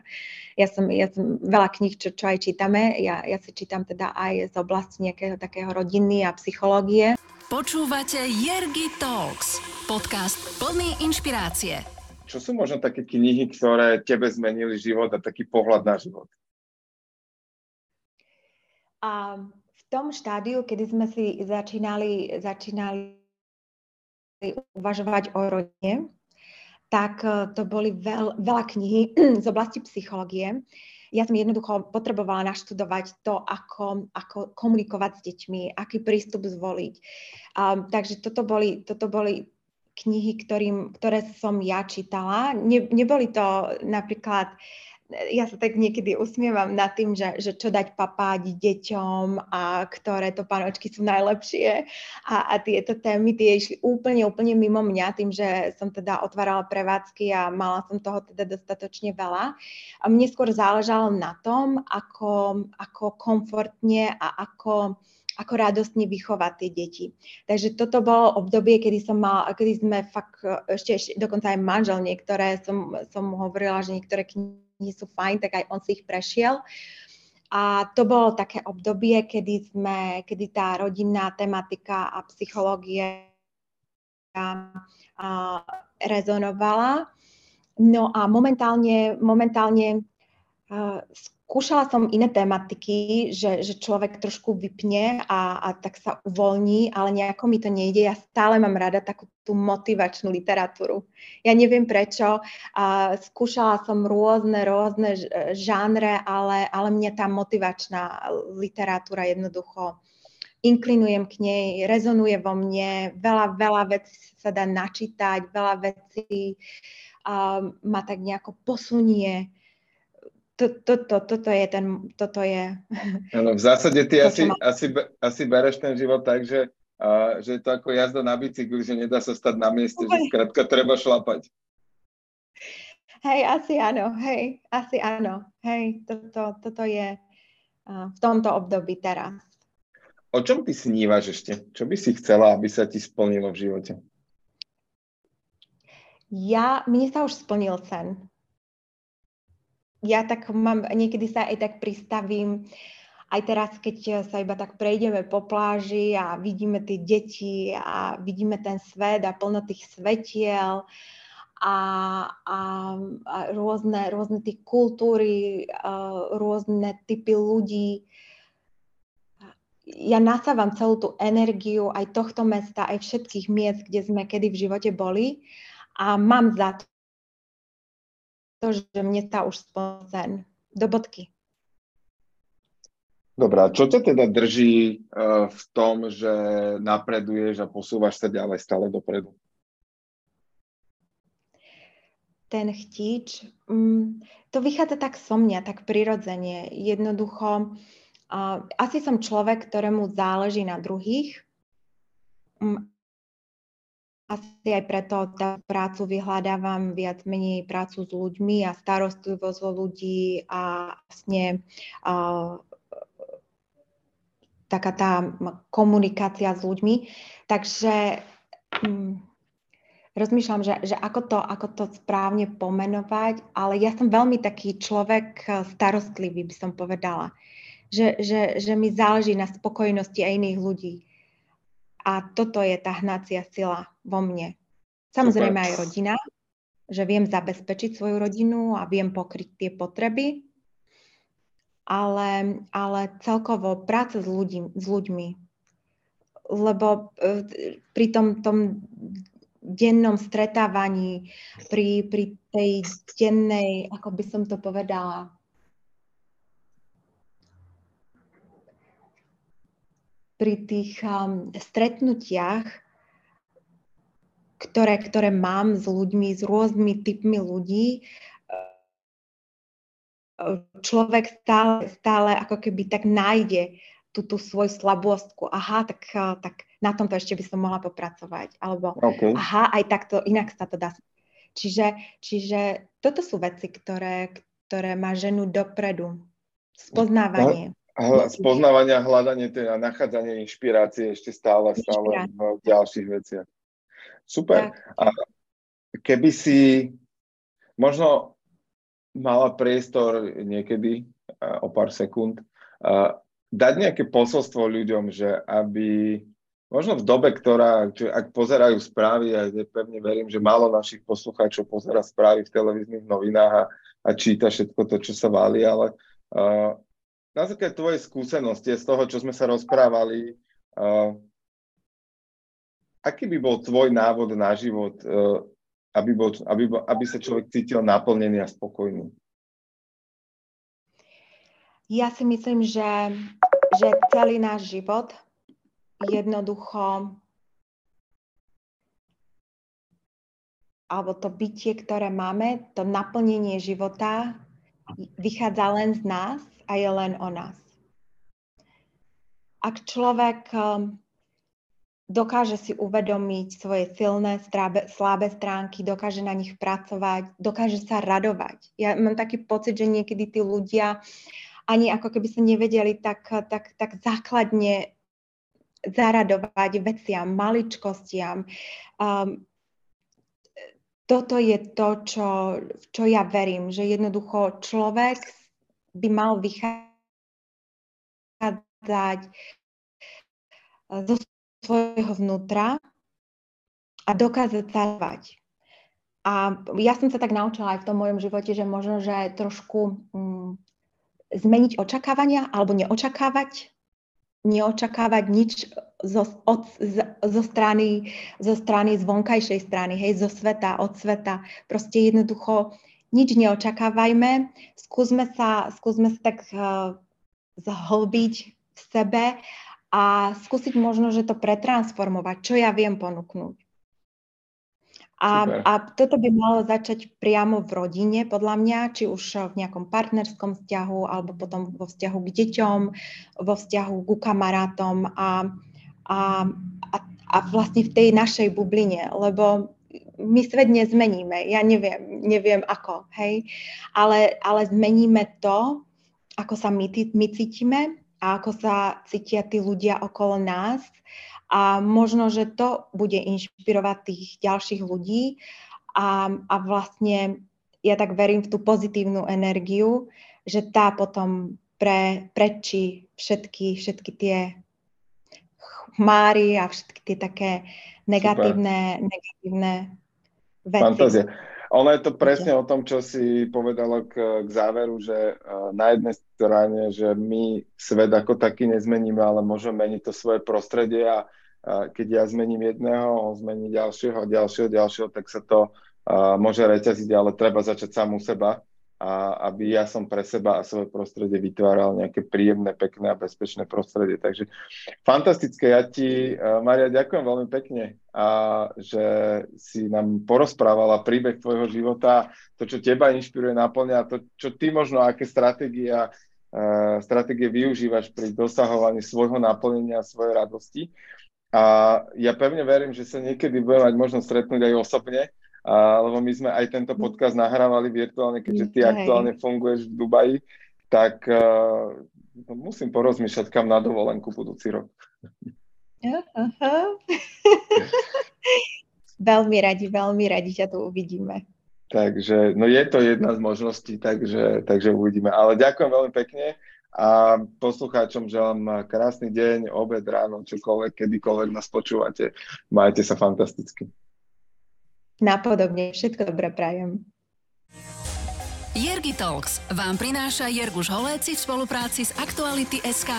Ja som, ja som veľa kníh, čo, čo aj čítame, ja, ja si čítam teda aj z oblasti nejakého takého rodiny a psychológie. Počúvate Jergy Talks, podcast plný inšpirácie. Čo sú možno také knihy, ktoré tebe zmenili život a taký pohľad na život? Um, tom štádiu, kedy sme si začínali, začínali uvažovať o rodine, tak e, to boli veľ, veľa knihy z oblasti psychológie. Ja som jednoducho potrebovala naštudovať to, ako, ako komunikovať s deťmi, aký prístup zvoliť. Um, takže toto boli, toto boli knihy, ktorým, ktoré som ja čítala. Ne, neboli to napríklad ja sa tak niekedy usmievam nad tým, že, že čo dať papáť deťom a ktoré to panočky sú najlepšie a, a tieto témy tie išli úplne, úplne mimo mňa tým, že som teda otvárala prevádzky a mala som toho teda dostatočne veľa. A mne skôr záležalo na tom, ako, ako komfortne a ako ako radostne vychovať tie deti. Takže toto bolo obdobie, kedy som mal, kedy sme fakt, ešte, ešte dokonca aj manžel niektoré, som, som hovorila, že niektoré knihy knihy sú fajn, tak aj on si ich prešiel. A to bolo také obdobie, kedy, sme, kedy tá rodinná tematika a psychológia rezonovala. No a momentálne, momentálne skúšala som iné tematiky, že, že človek trošku vypne a, a tak sa uvoľní, ale nejako mi to nejde. Ja stále mám rada takú tú motivačnú literatúru. Ja neviem prečo. A skúšala som rôzne, rôzne žánre, ale, ale mňa tá motivačná literatúra jednoducho inklinujem k nej, rezonuje vo mne, veľa, veľa vecí sa dá načítať, veľa vecí uh, ma tak nejako posunie to, to, to, toto je ten, toto je... Ano, v zásade ty to, asi, má... asi, asi bereš ten život tak, že, a, že je to ako jazda na bicykli, že nedá sa stať na mieste, že skrátka treba šlapať. Hej, asi áno, hej, asi áno, hej, toto, toto je uh, v tomto období teraz. O čom ty snívaš ešte? Čo by si chcela, aby sa ti splnilo v živote? Ja, mne sa už splnil sen ja tak mám, niekedy sa aj tak pristavím, aj teraz, keď sa iba tak prejdeme po pláži a vidíme tie deti a vidíme ten svet a plno tých svetiel a, a, a rôzne, rôzne tie kultúry, rôzne typy ľudí. Ja nasávam celú tú energiu aj tohto mesta, aj všetkých miest, kde sme kedy v živote boli a mám za to, že mne sa už splnil do bodky. Dobrá, čo ťa teda drží uh, v tom, že napreduješ a posúvaš sa ďalej stále dopredu? Ten chtíč, um, to vychádza tak so mňa, tak prirodzene. Jednoducho, uh, asi som človek, ktorému záleží na druhých. Um, asi aj preto tá prácu vyhľadávam viac menej prácu s ľuďmi a starostlivosť o ľudí a vlastne uh, taká tá komunikácia s ľuďmi. Takže um, rozmýšľam, že, že ako, to, ako to správne pomenovať, ale ja som veľmi taký človek starostlivý, by som povedala. Že, že, že mi záleží na spokojnosti aj iných ľudí. A toto je tá hnacia sila vo mne. Samozrejme aj rodina, že viem zabezpečiť svoju rodinu a viem pokryť tie potreby, ale, ale celkovo práca s, ľudí, s ľuďmi. Lebo e, pri tom, tom dennom stretávaní, pri, pri tej dennej, ako by som to povedala, pri tých um, stretnutiach, ktoré, ktoré mám s ľuďmi, s rôznymi typmi ľudí, uh, človek stále, stále ako keby tak nájde tú, tú svoju slabostku. Aha, tak, uh, tak na tomto ešte by som mohla popracovať. Alebo okay. aha, aj takto, inak sa to dá. Čiže, čiže toto sú veci, ktoré, ktoré ma ženú dopredu. Spoznávanie. Hla, spoznávania, hľadanie teda, nachádzanie inšpirácie ešte stále, stále v ďalších veciach. Super. A keby si možno mala priestor niekedy o pár sekúnd dať nejaké posolstvo ľuďom, že aby možno v dobe, ktorá, ak pozerajú správy, a ja pevne verím, že málo našich poslucháčov pozera správy v televíznych novinách a, a číta všetko to, čo sa váli, ale uh, na základe tvojej skúsenosti z toho, čo sme sa rozprávali, uh, aký by bol tvoj návod na život, uh, aby, bol, aby, aby sa človek cítil naplnený a spokojný? Ja si myslím, že, že celý náš život jednoducho alebo to bytie, ktoré máme, to naplnenie života vychádza len z nás a je len o nás. Ak človek um, dokáže si uvedomiť svoje silné, strábe, slabé stránky, dokáže na nich pracovať, dokáže sa radovať. Ja mám taký pocit, že niekedy tí ľudia ani ako keby sa nevedeli tak, tak, tak základne zaradovať veciam, maličkostiam. Um, toto je to, čo, čo ja verím, že jednoducho človek by mal vychádzať eh, zo svojho vnútra a dokázať sa A ja som sa tak naučila aj v tom mojom živote, že možno, že trošku um, zmeniť očakávania alebo neočakávať, neočakávať nič zo, od, zo, strany, zo strany, z vonkajšej strany, hej, zo sveta, od sveta. Proste jednoducho nič neočakávajme, skúsme sa, skúsme sa tak uh, zhlbiť v sebe a skúsiť možno, že to pretransformovať, čo ja viem ponúknuť. A, a toto by malo začať priamo v rodine, podľa mňa, či už v nejakom partnerskom vzťahu, alebo potom vo vzťahu k deťom, vo vzťahu ku kamarátom a, a, a, a vlastne v tej našej bubline, lebo my svet nezmeníme, ja neviem, neviem ako, hej, ale, ale zmeníme to, ako sa my, my cítime a ako sa cítia tí ľudia okolo nás. A možno, že to bude inšpirovať tých ďalších ľudí. A, a vlastne ja tak verím v tú pozitívnu energiu, že tá potom pre, prečí všetky, všetky tie chmáry a všetky tie také negatívne, negatívne veci. Fantázia. Ono je to presne o tom, čo si povedala k, k záveru, že uh, na jednej strane, že my svet ako taký nezmeníme, ale môžeme meniť to svoje prostredie a uh, keď ja zmením jedného, on zmení ďalšieho, ďalšieho, ďalšieho, tak sa to uh, môže reťaziť, ale treba začať sám u seba a aby ja som pre seba a svoje prostredie vytváral nejaké príjemné, pekné a bezpečné prostredie. Takže fantastické. Ja ti, uh, Maria, ďakujem veľmi pekne, a že si nám porozprávala príbeh tvojho života, to, čo teba inšpiruje, naplňa, to, čo ty možno, aké stratégie, uh, stratégie využívaš pri dosahovaní svojho naplnenia, svojej radosti. A ja pevne verím, že sa niekedy budeme mať možnosť stretnúť aj osobne, a, lebo my sme aj tento podcast nahrávali virtuálne, keďže ty Hej. aktuálne funguješ v Dubaji, tak uh, musím porozmýšľať, kam na dovolenku budúci rok. Uh-huh. veľmi radi, veľmi radi ťa tu uvidíme. Takže, no je to jedna z možností, takže, takže uvidíme. Ale ďakujem veľmi pekne a poslucháčom želám krásny deň, obed, ráno, čokoľvek, kedykoľvek nás počúvate. Majte sa fantasticky. Napodobne, všetko dobré prajem. Jergi Talks vám prináša Jerguš Holéci v spolupráci s Aktuality SK.